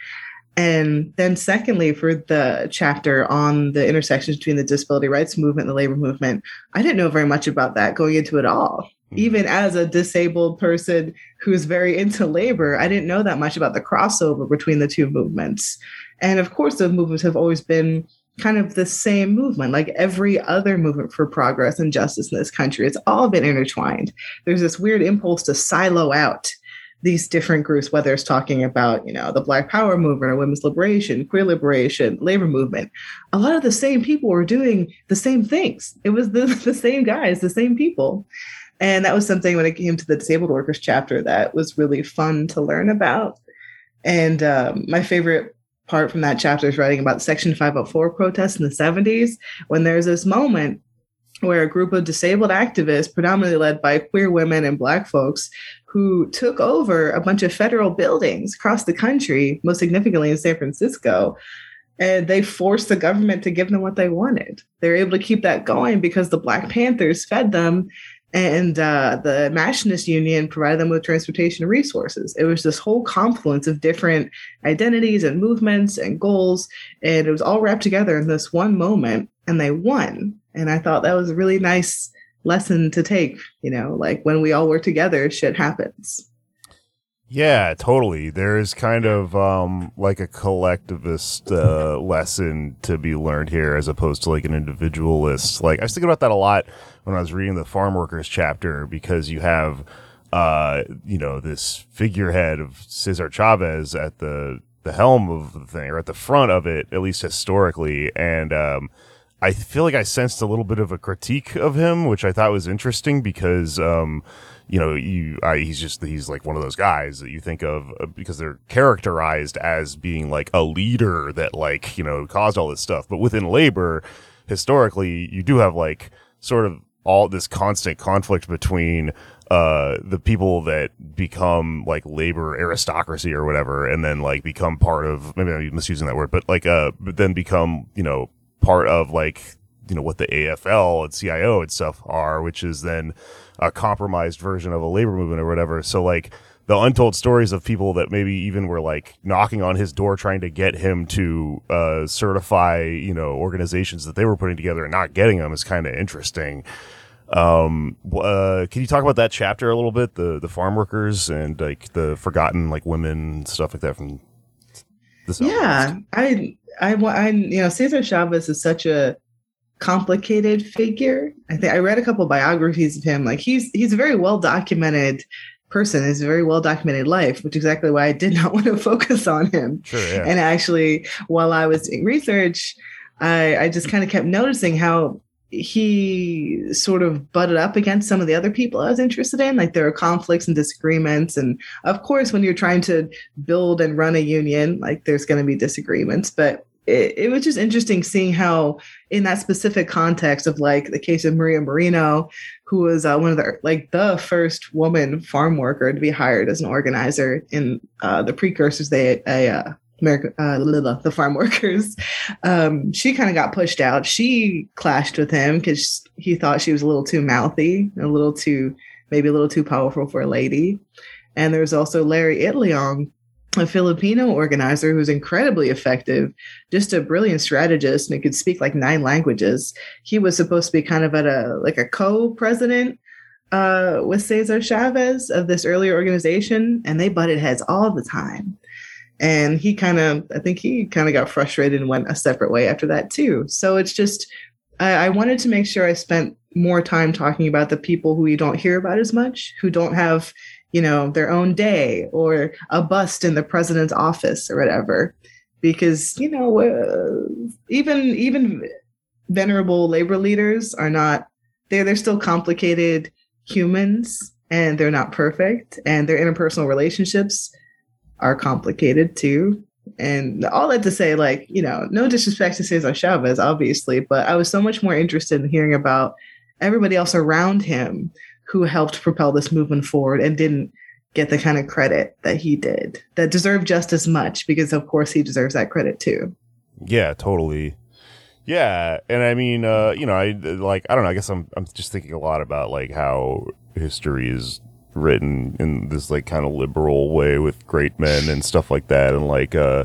And then secondly for the chapter on the intersections between the disability rights movement and the labor movement i didn't know very much about that going into it all. Hmm. Even as a disabled person who's very into labor, I didn't know that much about the crossover between the two movements. And of course, those movements have always been kind of the same movement, like every other movement for progress and justice in this country. It's all been intertwined. There's this weird impulse to silo out these different groups, whether it's talking about, you know, the Black Power movement or women's liberation, queer liberation, labor movement. A lot of the same people were doing the same things. It was the, [laughs] the same guys, the same people. And that was something when it came to the disabled workers chapter that was really fun to learn about. And um, my favorite part from that chapter is writing about Section 504 protests in the 70s, when there's this moment where a group of disabled activists, predominantly led by queer women and Black folks, who took over a bunch of federal buildings across the country, most significantly in San Francisco. And they forced the government to give them what they wanted. They were able to keep that going because the Black Panthers fed them and uh, the Machinist Union provided them with transportation and resources. It was this whole confluence of different identities and movements and goals, and it was all wrapped together in this one moment, and they won. And I thought that was a really nice lesson to take. You know, like when we all work together, shit happens. Yeah, totally. There's kind of um, like a collectivist uh, [laughs] lesson to be learned here as opposed to like an individualist. Like I was thinking about that a lot when I was reading the farm workers chapter because you have uh, you know, this figurehead of Cesar Chavez at the the helm of the thing or at the front of it, at least historically, and um, I feel like I sensed a little bit of a critique of him, which I thought was interesting because, um, you know, you, I, he's just, he's like one of those guys that you think of uh, because they're characterized as being like a leader that like, you know, caused all this stuff. But within labor, historically, you do have like sort of all this constant conflict between, uh, the people that become like labor aristocracy or whatever, and then like become part of, maybe I'm misusing that word, but like, uh, but then become, you know, part of like you know what the AFL and CIO and stuff are, which is then a compromised version of a labor movement or whatever. So like the untold stories of people that maybe even were like knocking on his door trying to get him to uh, certify you know organizations that they were putting together and not getting them is kind of interesting. Um, uh, can you talk about that chapter a little bit? The the farm workers and like the forgotten like women stuff like that from the South Yeah. I, I, I, you know, Cesar Chavez is such a complicated figure. I think I read a couple biographies of him. Like he's he's a very well documented person. He's a very well documented life, which is exactly why I did not [laughs] want to focus on him. Sure, yeah. And actually, while I was doing research, I, I just kind of kept noticing how he sort of butted up against some of the other people I was interested in. Like there are conflicts and disagreements. And of course, when you're trying to build and run a union, like there's going to be disagreements. But it, it was just interesting seeing how, in that specific context of like the case of Maria Moreno, who was uh, one of the like the first woman farm worker to be hired as an organizer in uh, the precursors they uh, America, uh, Lila, the farm [laughs] workers. Um, she kind of got pushed out. She clashed with him because he thought she was a little too mouthy, a little too, maybe a little too powerful for a lady. And there's also Larry Itliong, a Filipino organizer who's incredibly effective, just a brilliant strategist and could speak like nine languages. He was supposed to be kind of at a like a co-president uh, with Cesar Chavez of this earlier organization, and they butted heads all the time and he kind of i think he kind of got frustrated and went a separate way after that too. So it's just I, I wanted to make sure i spent more time talking about the people who you don't hear about as much who don't have you know their own day or a bust in the president's office or whatever. Because you know uh, even even venerable labor leaders are not they're they're still complicated humans and they're not perfect and their interpersonal relationships are complicated too. And all that to say, like, you know, no disrespect to Cesar Chavez, obviously, but I was so much more interested in hearing about everybody else around him who helped propel this movement forward and didn't get the kind of credit that he did, that deserved just as much, because of course he deserves that credit too. Yeah, totally. Yeah, and I mean, uh, you know, I like I don't know. I guess I'm I'm just thinking a lot about like how history is written in this like kind of liberal way with great men and stuff like that, and like uh,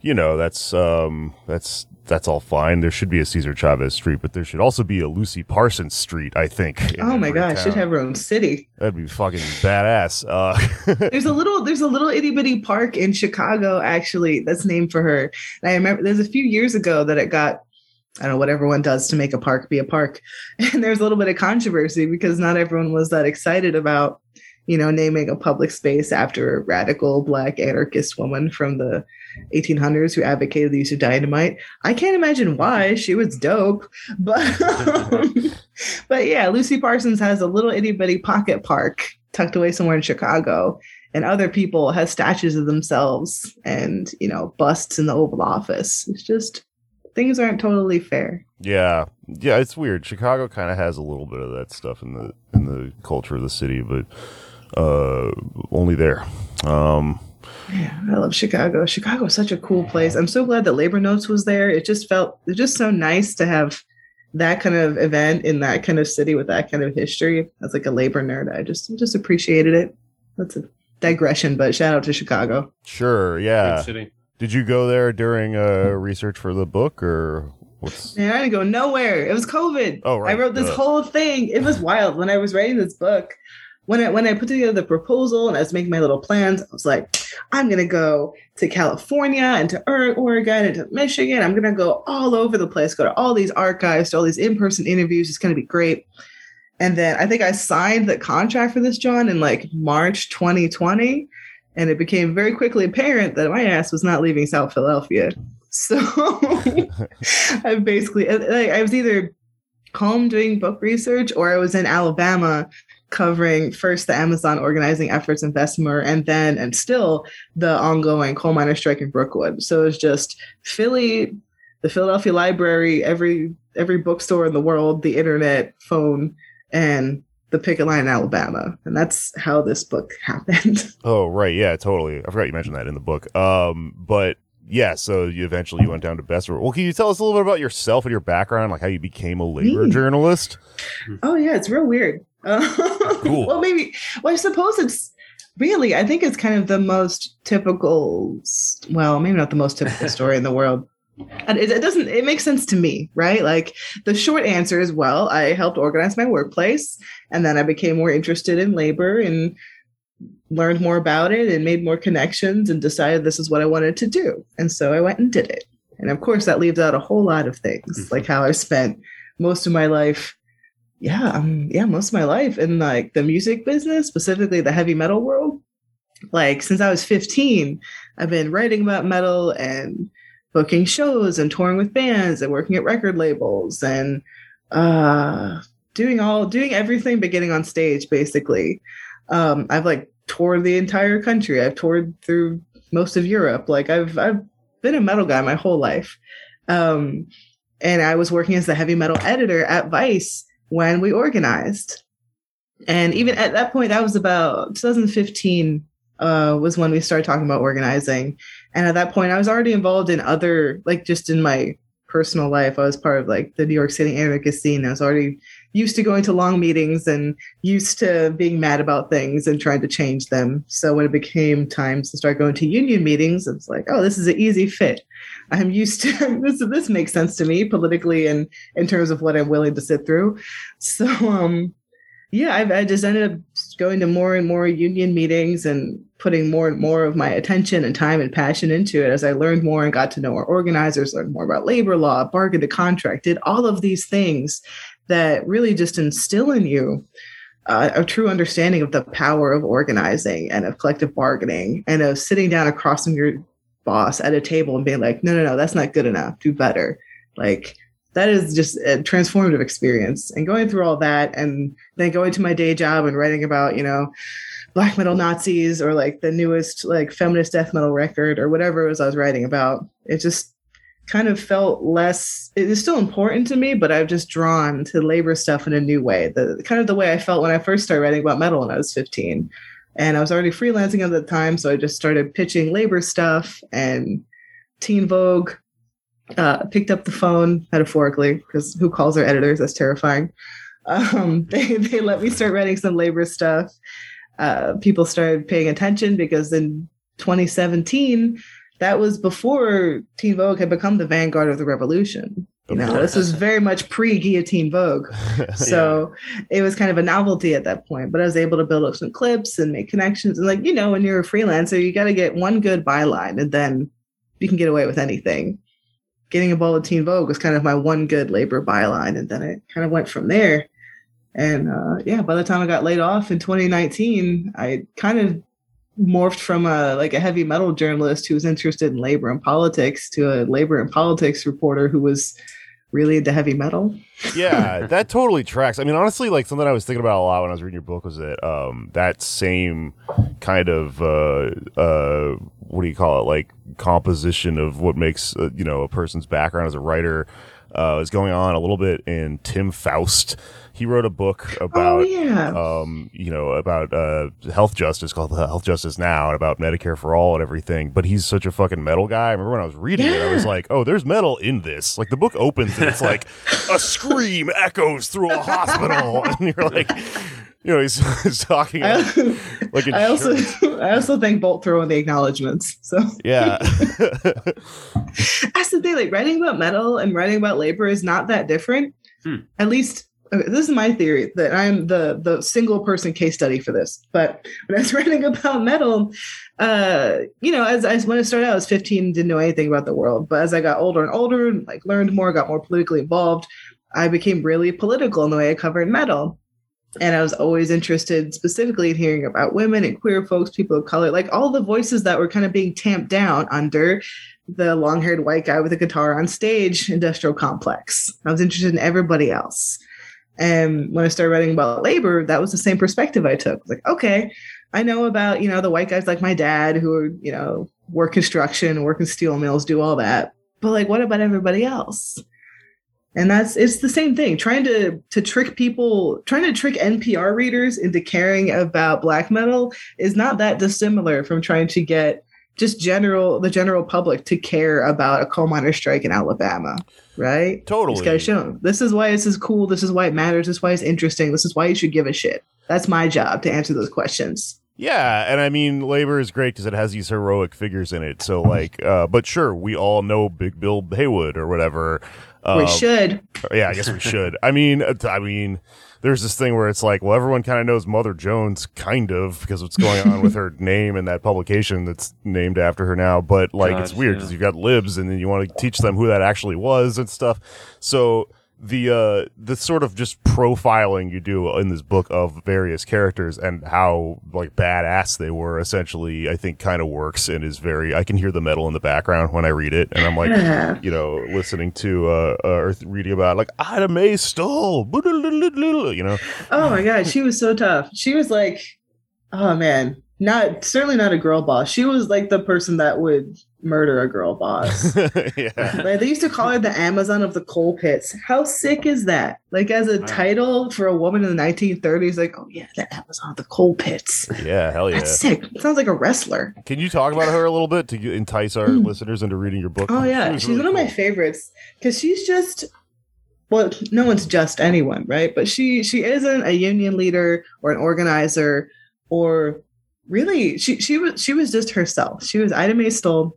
you know, that's um that's that's all fine. There should be a Cesar Chavez Street, but there should also be a Lucy Parsons Street. I think. Oh my gosh, should have her own city. That'd be fucking badass. Uh, [laughs] There's a little there's a little itty bitty park in Chicago actually that's named for her. And I remember there's a few years ago that it got I don't know what everyone does to make a park be a park. [laughs] And there's a little bit of controversy because not everyone was that excited about, you know, naming a public space after a radical black anarchist woman from the 1800s who advocated the use of dynamite. I can't imagine why. She was dope. [laughs] But um, [laughs] but yeah, Lucy Parsons has a little itty bitty pocket park tucked away somewhere in Chicago. And other people have statues of themselves and, you know, busts in the Oval Office. It's just things aren't totally fair. yeah, yeah, it's weird. Chicago kind of has a little bit of that stuff in the in the culture of the city, but uh, only there. Um, Yeah, I love Chicago. Chicago is such a cool place. I'm so glad that Labor Notes was there. It just felt it's just so nice to have that kind of event in that kind of city with that kind of history. As like a labor nerd, I just just appreciated it. That's a digression, but shout out to Chicago. sure, Big yeah. city. Did you go there during uh, research for the book, or what's? Man, I didn't go nowhere. It was COVID. Oh, right. I wrote this Duh. whole thing. It was wild when I was writing this book. When I when I put together the proposal and I was making my little plans, I was like, I'm gonna go to California and to Oregon and to Michigan. I'm gonna go all over the place, go to all these archives, to all these in-person interviews. It's gonna be great. And then I think I signed the contract for this, John, in like March 2020. And it became very quickly apparent that my ass was not leaving South Philadelphia. So [laughs] I basically, I I was either home doing book research or I was in Alabama covering first the Amazon organizing efforts in Bessemer and then and still the ongoing coal miner strike in Brookwood. So it's just Philly, the Philadelphia Library, every every bookstore in the world, the internet, phone, and the picket line in Alabama. And that's how this book [laughs] happened. Oh, right, yeah, totally. I forgot you mentioned that in the book. Um, but yeah, so you eventually you went down to Bessemer. Well, can you tell us a little bit about yourself and your background, like how you became a labor Me? journalist? Oh yeah, it's real weird. [laughs] Cool. well, maybe. Well, I suppose it's really. I think it's kind of the most typical. Well, maybe not the most typical [laughs] story in the world. And it, it doesn't. It makes sense to me, right? Like the short answer is, well, I helped organize my workplace, and then I became more interested in labor and learned more about it and made more connections and decided this is what I wanted to do. And so I went and did it. And of course, that leaves out a whole lot of things, like how I've spent most of my life yeah um, yeah most of my life in like the music business specifically the heavy metal world like since i was 15 i've been writing about metal and booking shows and touring with bands and working at record labels and uh doing all doing everything but getting on stage basically um i've like toured the entire country i've toured through most of europe like i've i've been a metal guy my whole life um and i was working as the heavy metal editor at vice when we organized. And even at that point, that was about 2015 uh, was when we started talking about organizing. And at that point, I was already involved in other, like just in my personal life. I was part of like the New York City anarchist scene. I was already used to going to long meetings and used to being mad about things and trying to change them. So when it became time to start going to union meetings, it's like, oh, this is an easy fit. I'm used to [laughs] this. This makes sense to me politically and in terms of what I'm willing to sit through. So, um, yeah, I've, I just ended up going to more and more union meetings and putting more and more of my attention and time and passion into it as I learned more and got to know our organizers, learned more about labor law, bargained a contract, did all of these things that really just instill in you uh, a true understanding of the power of organizing and of collective bargaining and of sitting down across from your boss at a table and being like, no, no, no, that's not good enough. Do better. Like that is just a transformative experience. And going through all that and then going to my day job and writing about, you know, black metal Nazis or like the newest like feminist death metal record or whatever it was I was writing about. It just kind of felt less it is still important to me, but I've just drawn to labor stuff in a new way. The kind of the way I felt when I first started writing about metal when I was 15 and I was already freelancing at the time, so I just started pitching labor stuff and Teen Vogue uh, picked up the phone metaphorically because who calls their editors? That's terrifying. Um, [laughs] they they let me start writing some labor stuff. Uh, people started paying attention because in 2017 that was before Teen Vogue had become the vanguard of the revolution. You know, this was very much pre guillotine Vogue. [laughs] So it was kind of a novelty at that point. But I was able to build up some clips and make connections. And like, you know, when you're a freelancer, you got to get one good byline and then you can get away with anything. Getting with Teen Vogue was kind of my one good labor byline. And then it kind of went from there. And uh, yeah, by the time I got laid off in 2019, I kind of morphed from a like a heavy metal journalist who was interested in labor and politics to a labor and politics reporter who was really into heavy metal. yeah, [laughs] that totally tracks. I mean, honestly, like something I was thinking about a lot when I was reading your book was that um, that same kind of uh, uh, what do you call it, like composition of what makes uh, you know a person's background as a writer uh, is going on a little bit in Tim Faust. He wrote a book about oh yeah. um, you know, about uh, health justice called Health Justice Now and about Medicare for All and everything. But he's such a fucking metal guy. I remember when I was reading it, I was like, oh, there's metal in this. Like the book opens and it's like [laughs] a scream echoes through a hospital, [laughs] and you're like, you know, he's, [laughs] he's talking I, like I also. [laughs] I also think Bolt throw in the acknowledgments. So yeah, [laughs] that's the thing. Like writing about metal and writing about labor is not that different. Hmm. At least okay, this is my theory that I'm the the single person case study for this. But when I was writing about metal, uh, you know, as, as when I started out, I was 15, didn't know anything about the world. But as I got older and older, and like learned more, got more politically involved, I became really political in the way I covered metal. And I was always interested specifically in hearing about women and queer folks, people of color, like all the voices that were kind of being tamped down under the long haired white guy with a guitar on stage industrial complex. I was interested in everybody else. And when I started writing about labor, that was the same perspective I took. Like, okay, I know about, you know, the white guys like my dad who are, you know, work construction, work in steel mills, do all that. But like, what about everybody else? And that's it's the same thing. Trying to to trick people, trying to trick NPR readers into caring about black metal is not that dissimilar from trying to get just general the general public to care about a coal miner strike in Alabama, right? Totally. this gotta show them. This is why this is cool. This is why it matters. This is why it's interesting. This is why you should give a shit. That's my job to answer those questions. Yeah, and I mean, labor is great because it has these heroic figures in it. So, like, uh, but sure, we all know Big Bill Haywood or whatever. We Um, should. Yeah, I guess we should. I mean, uh, I mean, there's this thing where it's like, well, everyone kind of knows Mother Jones, kind of, because what's going on with her [laughs] name and that publication that's named after her now. But like, it's Gosh, weird yeah. because you've got libs, and then you want to teach them who that actually was and stuff. So the uh the sort of just profiling you do in this book of various characters and how like badass they were essentially i think kind of works and is very i can hear the metal in the background when i read it and i'm like [laughs] you know, listening to uh, uh or reading about like Ida Mae Stull, you know, Oh my god, she was so tough. She was like, oh man, not certainly not a girl boss. She was like the person that would murder a girl boss. [laughs] yeah, Like, they used to call her the Amazon of the coal pits. How sick is that? Like as a Wow. title for a woman in the 1930s, like, oh yeah, the Amazon of the coal pits. yeah, hell yeah. That's sick. It sounds like a wrestler. Can you talk about her a little bit to entice our hmm. listeners into reading your book? Oh yeah, was she's really one of my favorites because she's just well, no one's just anyone, right? But she she isn't a union leader or an organizer or really she she was she was just herself. She was Ida Mae Stull.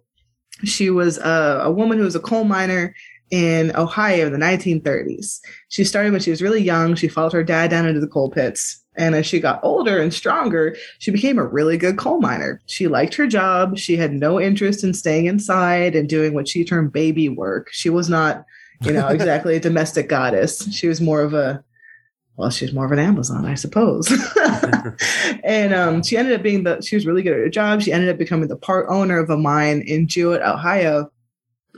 She was a, a woman who was a coal miner in Ohio in the 1930s. She started when she was really young. She followed her dad down into the coal pits. And as she got older and stronger, she became a really good coal miner. She liked her job. She had no interest in staying inside and doing what she termed baby work. She was not, you know, [laughs] exactly a domestic goddess. She was more of a, well, she was more of an Amazon, I suppose. [laughs] and um, she ended up being the, she was really good at her job. She ended up becoming the part owner of a mine in Jewett, Ohio.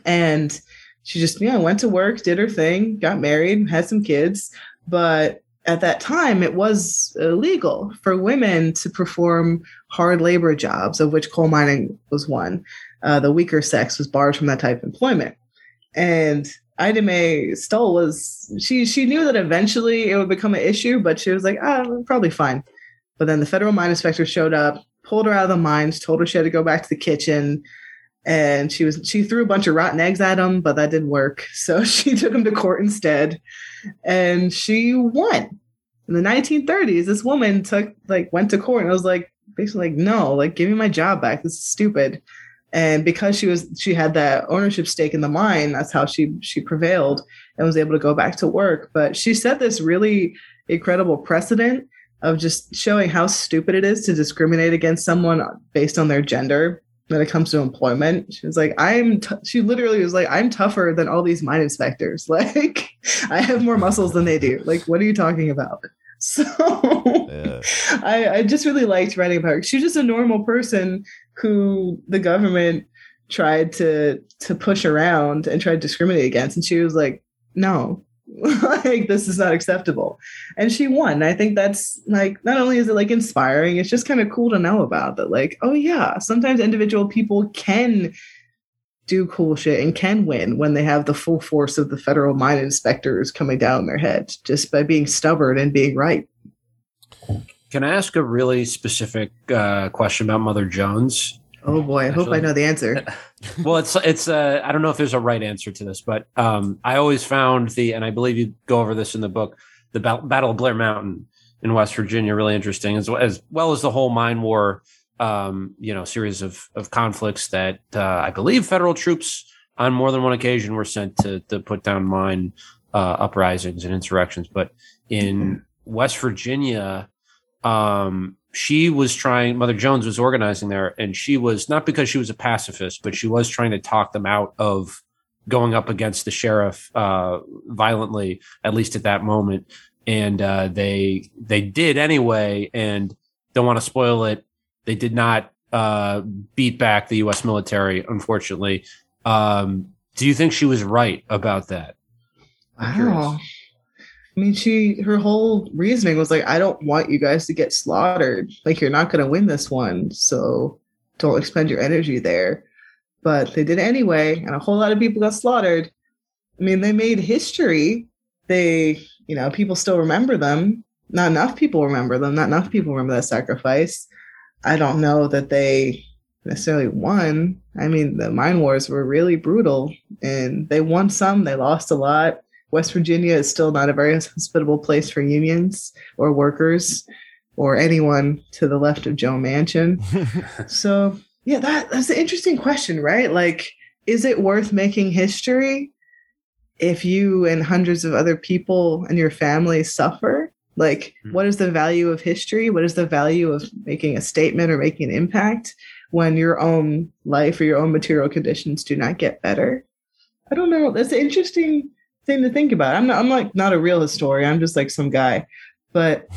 And she just, you know, went to work, did her thing, got married, had some kids. But at that time, it was illegal for women to perform hard labor jobs, of which coal mining was one. Uh, the weaker sex was barred from that type of employment. And Ida Mae Stull was she she knew that eventually it would become an issue, but she was like, ah, probably fine. But then the federal mine inspector showed up, pulled her out of the mines, told her she had to go back to the kitchen, and she was she threw a bunch of rotten eggs at him, but that didn't work. [laughs] So she took him to court instead, and she won. In the 1930s, this woman took like went to court and was like basically like, no, like give me my job back. This is stupid. And because she was she had that ownership stake in the mine, that's how she she prevailed and was able to go back to work. But she set this really incredible precedent of just showing how stupid it is to discriminate against someone based on their gender when it comes to employment. She was like, I'm, t-, she literally was like, I'm tougher than all these mine inspectors. [laughs] Like, I have more muscles than they do. Like, what are you talking about? [laughs] So Yeah. I, I just really liked writing about her. She was just a normal person who the government tried to to push around and tried to discriminate against. And she was like, no, [laughs] like this is not acceptable. And she won. I think that's like not only is it like inspiring, it's just kind of cool to know about that. Like, oh yeah, sometimes individual people can do cool shit and can win when they have the full force of the federal mine inspectors coming down their head just by being stubborn and being right. Can I ask a really specific uh, question about Mother Jones? Oh boy, I hope I know the answer. [laughs] well, it's it's uh, I don't know if there's a right answer to this, but um, I always found the and I believe you go over this in the book, the Ba- Battle of Blair Mountain in West Virginia, really interesting as well as, well as the whole mine war, um, you know, series of of conflicts that uh, I believe federal troops on more than one occasion were sent to to put down mine uh, uprisings and insurrections, but in West Virginia. Um, she was trying mother jones was organizing there and she was not because she was a pacifist but she was trying to talk them out of going up against the sheriff uh violently at least at that moment. And uh they they did anyway and don't want to spoil it they did not uh beat back the us military unfortunately. Um do you think she was right about that? I'm curious. I mean, she her whole reasoning was like, I don't want you guys to get slaughtered. Like, you're not to win this one, so don't expend your energy there. But they did anyway, and a whole lot of people got slaughtered. I mean, they made history. They, you know, people still remember them. Not enough people remember them. Not enough people remember that sacrifice. I don't know that they necessarily won. I mean, the mine wars were really brutal, and they won some. They lost a lot. West Virginia is still not a very [laughs] hospitable place for unions or workers or anyone to the left of Joe Manchin. [laughs] so, yeah, that, that's an interesting question, right? Like, is it worth making history if you and hundreds of other people and your family suffer? Like, Hmm. what is the value of history? What is the value of making a statement or making an impact when your own life or your own material conditions do not get better? I don't know. That's an interesting thing to think about. I'm not, I'm like not a real historian. I'm just like some guy, but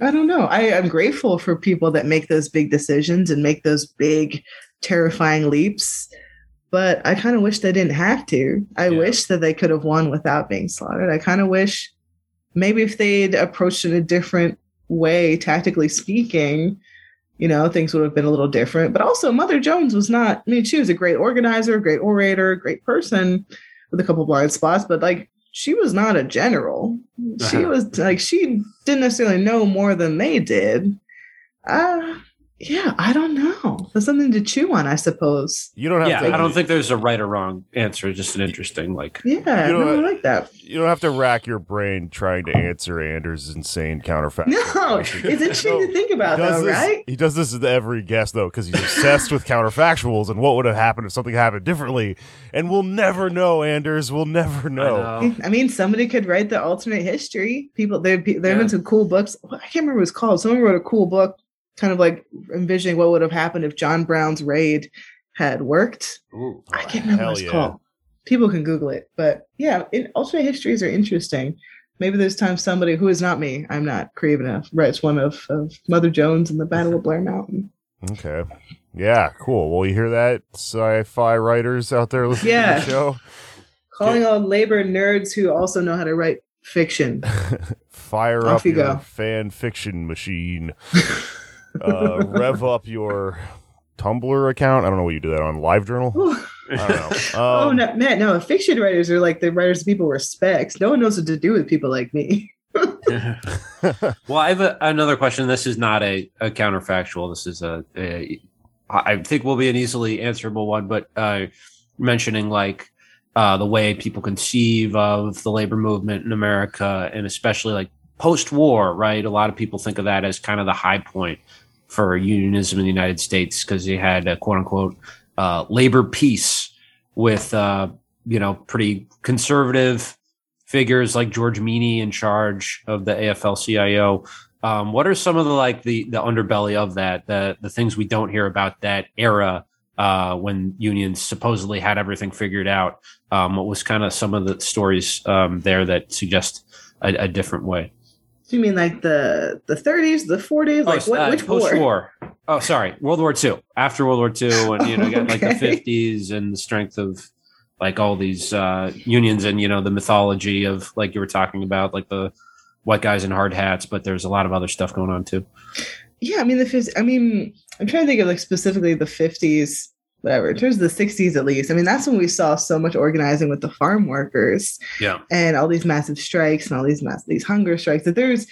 I don't know. I, I'm grateful for people that make those big decisions and make those big, terrifying leaps. But I kind of wish they didn't have to. I Yeah. wish that they could have won without being slaughtered. I kind of wish maybe if they'd approached it a different way, tactically speaking, you know, things would have been a little different. But also, Mother Jones was not, I mean, she was a great organizer, great orator, great person with a couple blind spots, but like she was not a general. She Uh-huh. was like, she didn't necessarily know more than they did. Uh, yeah, I don't know. There's something to chew on, I suppose. You don't have yeah to. i don't think there's a right or wrong answer just an interesting like Yeah, You know no, I like that. You don't have to rack your brain trying to answer Anders' insane counterfactual. No, it's interesting No, to think about, he does though, this, right? He does this with every guest though, because he's obsessed with counterfactuals and what would have happened if something happened differently. And we'll never know, Anders. We'll never know. I know. I mean, somebody could write the alternate history. People, there, there have Yeah. been some cool books. I can't remember what it's called. Someone wrote a cool book, kind of like envisioning what would have happened if John Brown's raid had worked. Ooh. I can't remember what it's yeah. called. People can Google it, but yeah, in, alternate histories are interesting. Maybe there's time somebody who is not me, I'm not creative enough, writes one of, of Mother Jones and the Battle of Blair Mountain. Okay. Yeah, cool. Well, you hear that, sci-fi writers out there listening Yeah. to the show? Calling all labor nerds who also know how to write fiction. [laughs] Fire Off up you your go. fan fiction machine. [laughs] uh, [laughs] rev up your Tumblr account. I don't know what you do that on. LiveJournal. I don't know. [laughs] oh Um, no, man, no! Fiction writers are like the writers people respect. No one knows what to do with people like me. [laughs] well, I have a, another question. This is not a, a counterfactual. This is a, a, I think will be an easily answerable one, but uh, mentioning like uh, the way people conceive of the labor movement in America, and especially like post-war, right? A lot of people think of that as kind of the high point for unionism in the United States because they had a quote unquote uh, labor peace with uh, you know pretty conservative figures like George Meany in charge of the AFL-CIO. Um, what are some of the like the the underbelly of that the the things we don't hear about that era uh, when unions supposedly had everything figured out? Um, what was kind of some of the stories um, there that suggest a, a different way? Do you mean like the the 30s, the 40s? Like oh, what, uh, which war? post-war. Oh, sorry, World War II. After World War II, and you know, you [laughs] got like the fifties and the strength of like all these uh, unions, and you know, the mythology of like you were talking about, like the white guys in hard hats. But there's a lot of other stuff going on too. Yeah, I mean the 50s. I mean, I'm trying to think of like specifically the 50s, whatever. In terms of the 60s, at least. I mean, that's when we saw so much organizing with the farm workers Yeah, and all these massive strikes and all these mass these hunger strikes. That there's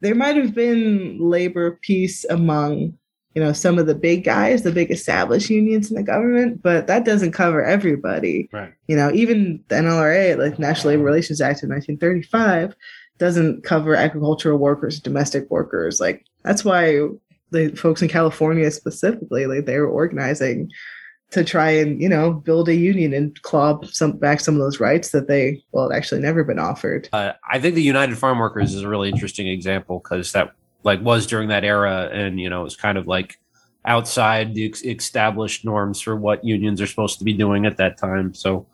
there might have been labor peace among you know some of the big guys, the big established unions in the government, but that doesn't cover everybody. right. You know, even the NLRA, like National Labor Relations Act of 1935, doesn't cover agricultural workers, domestic workers. Like that's why the folks in California specifically, like they were organizing to try and you know build a union and claw some back some of those rights that they well actually never been offered. Uh, I think the United Farm Workers is a really interesting example because that like was during that era, and you know, it was kind of like outside the ex- established norms for what unions are supposed to be doing at that time. So,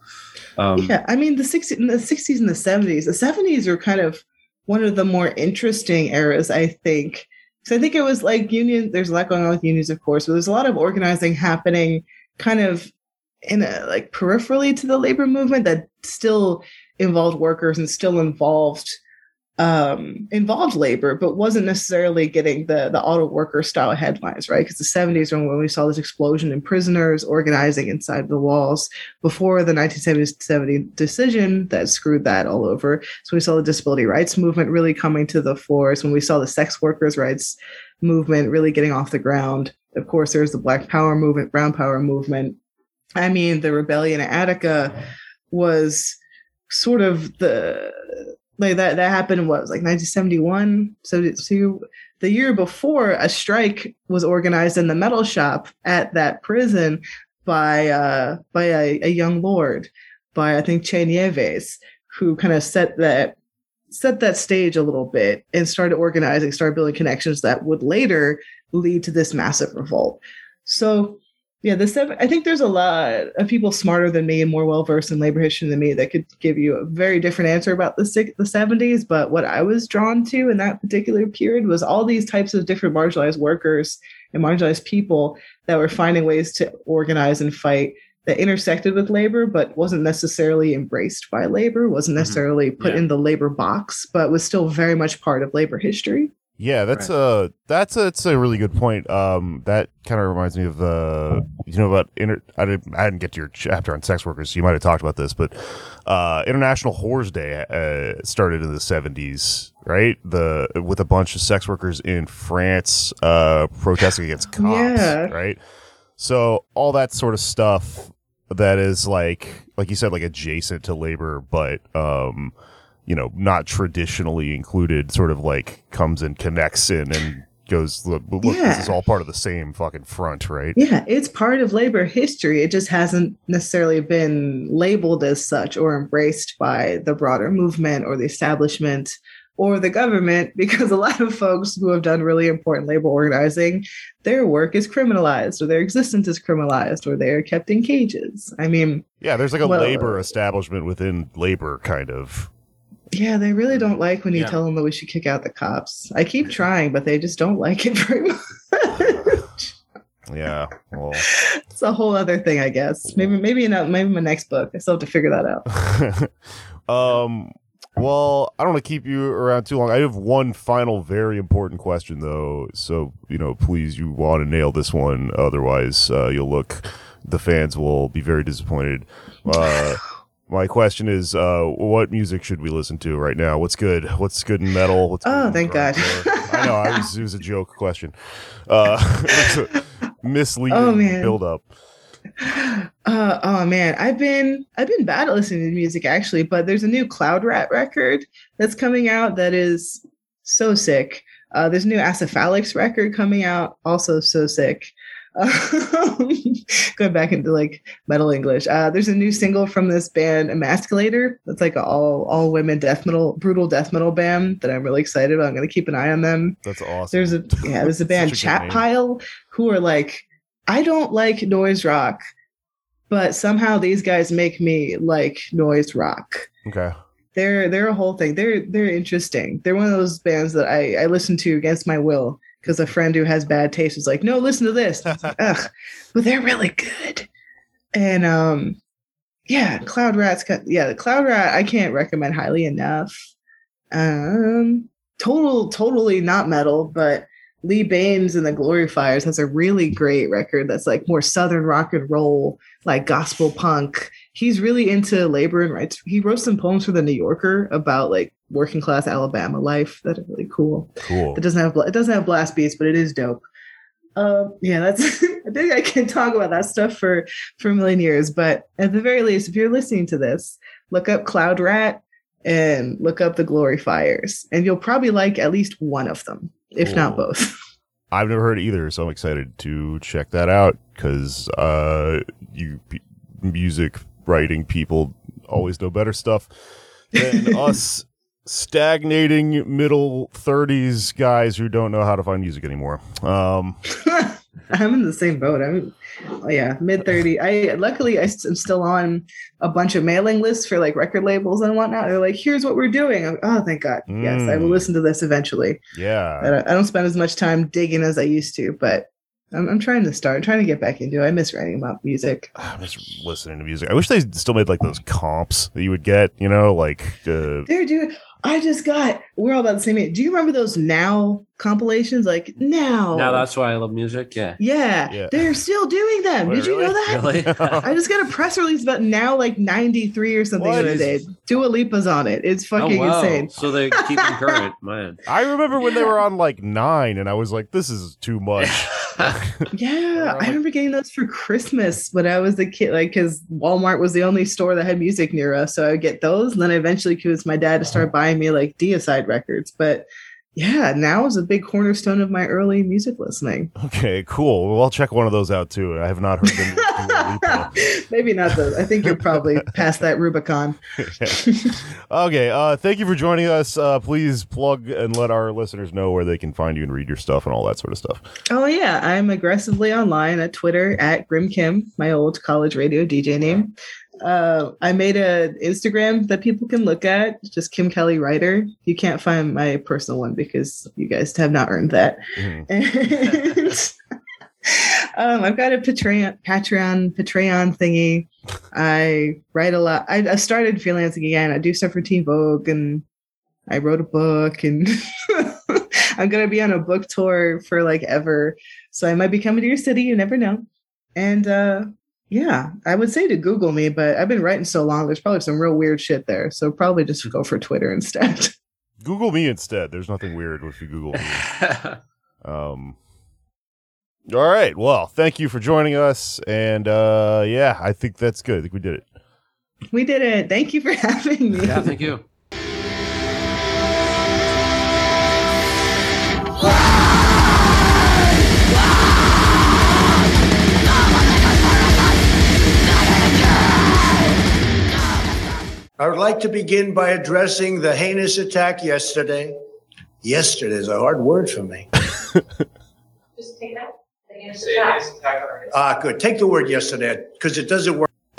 um, yeah, I mean the 60s, in the 60s and the 70s. The 70s are kind of one of the more interesting eras, I think. So I think it was like union. There's a lot going on with unions, of course, but there's a lot of organizing happening, kind of in a like peripherally to the labor movement that still involved workers and still involved um involved labor but wasn't necessarily getting the the auto worker style headlines right? Because the 70s are when we saw this explosion in prisoners organizing inside the walls before the 1970 decision that screwed that all over. So we saw the disability rights movement really coming to the fore. It's when we saw the sex workers rights movement really getting off the ground of course there's the black power movement brown power movement. I mean the rebellion at attica was sort of the like that that happened what was like 1971 72 the year before a strike was organized in the metal shop at that prison by uh by a, a young lord by i think che nieves who kind of set that set that stage a little bit and started organizing started building connections that would later lead to this massive revolt so yeah, the seven. I think there's a lot of people smarter than me and more well versed in labor history than me that could give you a very different answer about the six, the 70s. But what I was drawn to in that particular period was all these types of different marginalized workers and marginalized people that were finding ways to organize and fight that intersected with labor, but wasn't necessarily embraced by labor, wasn't Mhm. necessarily put Yeah. in the labor box, but was still very much part of labor history. Yeah, that's a that's a, that's a really good point. Um, that kind of reminds me of the you know about inter- I didn't I didn't get to your chapter on sex workers, so you might have talked about this, but uh, International Whores Day uh, started in the seventies, right? The with a bunch of sex workers in France uh, protesting against [gasps] cops, Yeah. right? So all that sort of stuff that is like like you said, like adjacent to labor, but um, you know, not traditionally included, sort of like comes and connects in and goes, look, look this Yeah. is all part of the same fucking front, right? Yeah, it's part of labor history. It just hasn't necessarily been labeled as such or embraced by the broader movement or the establishment or the government [laughs] because a lot of folks who have done really important labor organizing, their work is criminalized or their existence is criminalized or they are kept in cages. I mean, Yeah, there's like a Well, labor establishment within labor, kind of. Yeah, they really don't like when you Yeah. tell them that we should kick out the cops. I keep trying, but they just don't like it [laughs] very much. Yeah, well, it's a whole other thing, I guess. Maybe, maybe in a, maybe my next book. I still have to figure that out. [laughs] um, well, I don't want to keep you around too long. I have one final, very important question, though. So, you know, please, you want to nail this one. Otherwise, uh, you'll look, the fans will be very disappointed. Uh, [laughs] my question is, uh, what music should we listen to right now? What's good? What's good in metal? What's Oh, thank God. I know. I was, it was a [laughs] joke question. Uh, [laughs] misleading Oh, man. build up. Uh, oh man, I've been I've been bad at listening to music actually, but there's a new Cloud Rat record that's coming out that is so sick. Uh, there's a new Acephalix record coming out, also so sick. Um, [laughs] going back into like metal English. Uh, there's a new single from this band, Emasculator. That's like a all all women death metal, brutal death metal band that I'm really excited about. I'm gonna keep an eye on them. That's awesome. There's a [laughs] yeah, there's a band Chat Pile who are like, I don't like noise rock, but somehow these guys make me like noise rock. Okay. They're they're a whole thing. They're they're interesting. They're one of those bands that I I listen to against my will because a friend who has bad taste was like, no, listen to this. Like, [laughs] Ugh, but they're really good. And um, yeah, Cloud Rat's got yeah, the Cloud Rat I can't recommend highly enough. Um, total totally not metal, but Lee Bains and the Glory Fires has a really great record that's like more southern rock and roll, like gospel punk. He's really into labor and rights. He wrote some poems for the New Yorker about like working class Alabama life. That is really cool. Cool. It doesn't have it doesn't have blast beats, but it is dope. Um, yeah, that's [laughs] I think I can talk about that stuff for for a million years. But at the very least, if you're listening to this, look up Cloud Rat and look up the Glory Fires, and you'll probably like at least one of them, if not both. [laughs] I've never heard either, so I'm excited to check that out because uh, you p- music writing people always know better stuff than [laughs] us stagnating middle 30s guys who don't know how to find music anymore. Um, [laughs] I'm in the same boat. I'm, oh yeah, mid 30. I luckily I am still on a bunch of mailing lists for like record labels and whatnot. They're like, here's what we're doing. I'm, oh, thank God. Yes, I will Mm. listen to this eventually. I yeah. don't, I don't spend as much time digging as I used to, but I'm, I'm trying to start, I'm trying to get back into it. I miss writing about music. [sighs] I'm just listening to music. I wish they still made like those comps that you would get, you know, like uh, They're doing. I just got. We're all about the same age. Do you remember those now compilations? Like now. Now that's why I love music. Yeah. Yeah, Yeah. they're still doing them. Wait, Did you know that? Really? [laughs] I just got a press release about now, like '93 or something What the other is- day. Dua Lipa's on it. It's oh fucking wow. insane. So they keep them current, [laughs] man. I remember when they were on like nine, and I was like, "This is too much." [laughs] [laughs] Yeah, I remember getting those for Christmas when I was a kid, like because Walmart was the only store that had music near us. So I would get those, and then I eventually convinced my dad to uh-huh. start buying me like Deicide records. But yeah, now is a big cornerstone of my early music listening. okay, cool. Well, I'll check one of those out too. I have not heard them. do [laughs] Dua Lipa. Maybe not those. I think you're probably [laughs] past that Rubicon. [laughs] okay, uh, thank you for joining us. Uh, please plug and let our listeners know where they can find you and read your stuff and all that sort of stuff. Oh yeah, I'm aggressively online at Twitter at Grim Kim, my old college radio DJ name. Uh, I made an Instagram that people can look at, It's just Kim Kelly Writer. You can't find my personal one because you guys have not earned that. Mhm. [laughs] And um, I've got a Patreon, Patreon, Patreon thingy. I write a lot. I, I started freelancing again. I do stuff for Teen Vogue, and I wrote a book, and [laughs] I'm gonna be on a book tour for like ever. So I might be coming to your city. You never know. And uh, yeah, I would say to Google me, but I've been writing so long. There's probably some real weird shit there. So probably just go for Twitter instead. [laughs] Google me instead. There's nothing weird if you Google me. [laughs] Um, all right. Well, thank you for joining us. And uh, yeah, I think that's good. I think we did it. we did it. Thank you for [laughs] having me. yeah, thank you. I would like to begin by addressing the heinous attack yesterday. Yesterday is a hard word for me. [laughs] Just take that. The heinous attack. Ah, good. Take the word yesterday because it doesn't work. [laughs]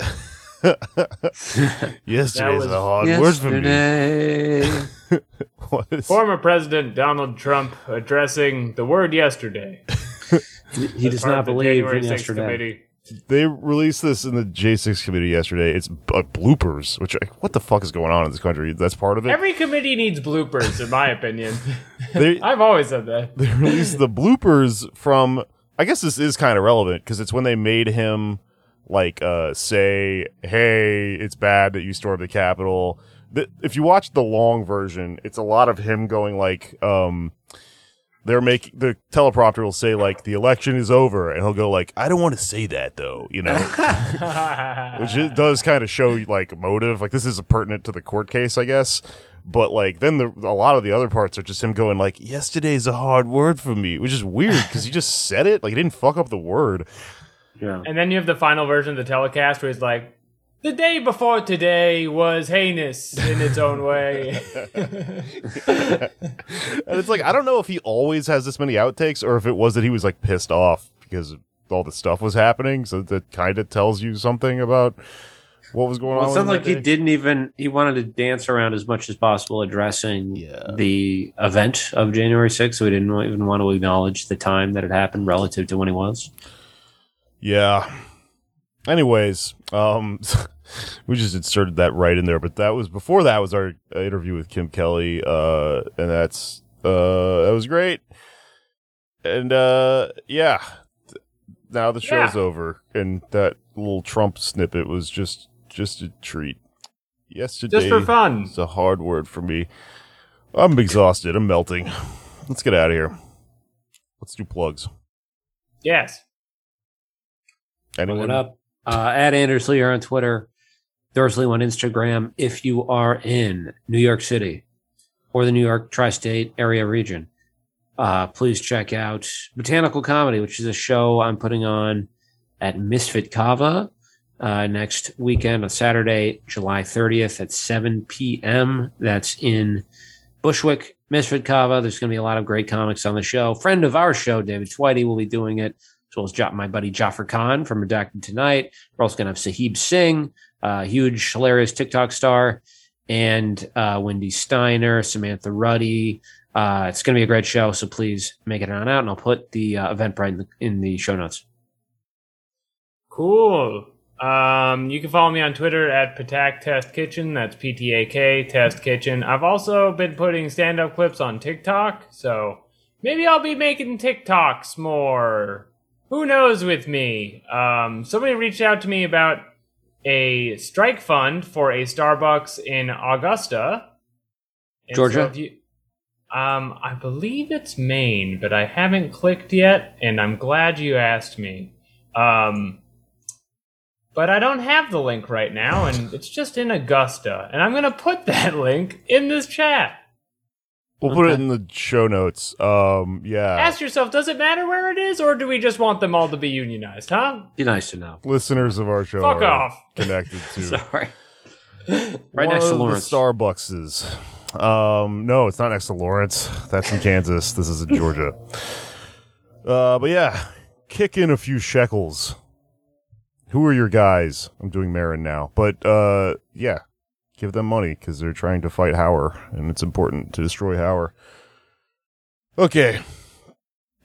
yesterday is a hard word for me. Yesterday. [laughs] What is- Former President Donald Trump addressing the word yesterday. He does not believe in yesterday. Committee. They released this in the J6 committee yesterday. It's uh, bloopers, which what the fuck is going on in this country? That's part of it. Every committee needs bloopers, in my opinion. [laughs] They- I've always said that. they released the bloopers from I guess this is kind of relevant because it's when they made him like uh say, "Hey, it's bad that you stormed the Capitol." The, if you watch the long version, it's a lot of him going like, um, they're making the teleprompter will say like, "The election is over," and he'll go like, "I don't want to say that though," you know, [laughs] which it does kind of show like motive. Like this is pertinent to the court case, I guess. But like then the a lot of the other parts are just him going like, "Yesterday's a hard word for me," which is weird because he just said it. Like he didn't fuck up the word. Yeah. And then you have the final version of the telecast where he's like, "The day before today was heinous in its own way." [laughs] and it's like I don't know if he always has this many outtakes or if it was that he was like pissed off because all the stuff was happening. So that kind of tells you something about what was going Well, on. it sounds like that he day. didn't even he wanted to dance around as much as possible addressing Yeah. the event of January 6th, so he didn't even want to acknowledge the time that it happened relative to when he was. Yeah. Anyways, um, [laughs] we just inserted that right in there, but that was before that was our uh, interview with Kim Kelly, uh, and that's uh, that was great. And uh, yeah, now the show's Yeah. over, and that little Trump snippet was just just a treat. Yesterday, Just for fun. It's a hard word for me. I'm exhausted. I'm melting. Let's get out of here. Let's do plugs. yes. Anyone What up? Uh, at Anders Lear on Twitter, Dorsley on Instagram. If you are in New York City or the New York tri-state area region, uh, please check out Botanical Comedy, which is a show I'm putting on at Misfit Kava uh, next weekend on Saturday, July 30th at 7 p.m. That's in Bushwick, Misfit Kava. There's going to be a lot of great comics on the show. Friend of our show, David Twitey, will be doing it as well as my buddy Jaffer Khan from Redacted Tonight. We're also going to have Sahib Singh, uh, huge, hilarious TikTok star, and uh, Wendy Steiner, Samantha Ruddy. Uh, it's going to be a great show, so please make it on out, and I'll put the uh, Eventbrite in the, in the show notes. Cool. Um, you can follow me on Twitter at Patak Test Kitchen. That's P T A K Test Kitchen. I've also been putting stand up clips on TikTok, so maybe I'll be making TikToks more. Who knows with me? Um, somebody reached out to me about a strike fund for a Starbucks in Augusta. And Georgia? if you- um, I believe it's Maine, but I haven't clicked yet, and I'm glad you asked me. Um, but I don't have the link right now, and it's just in Augusta. And I'm going to put [laughs] that link in this chat. We'll put it in the show notes. Um, yeah. Ask yourself, does it matter where it is, or do we just want them all to be unionized, huh? Be nice to know. Listeners of our show Fuck are off. [laughs] connected to Sorry. [laughs] right one next to Lawrence. The Starbuckses. Um, no, it's not next to Lawrence. That's in Kansas. This is in Georgia. Uh, but yeah, kick in a few shekels. Who are your guys? I'm doing Marin now, but uh, yeah, give them money because they're trying to fight Hauer, and it's important to destroy Hauer. Okay,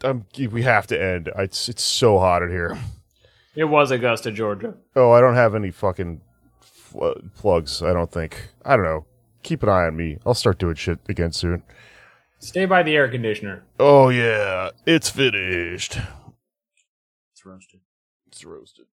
um, we have to end. It's it's so hot in here. It was Augusta, Georgia. Oh, I don't have any fucking fl- plugs. I don't think. I don't know. Keep an eye on me. I'll start doing shit again soon. Stay by the air conditioner. Oh yeah, it's finished. It's roasted. It's roasted.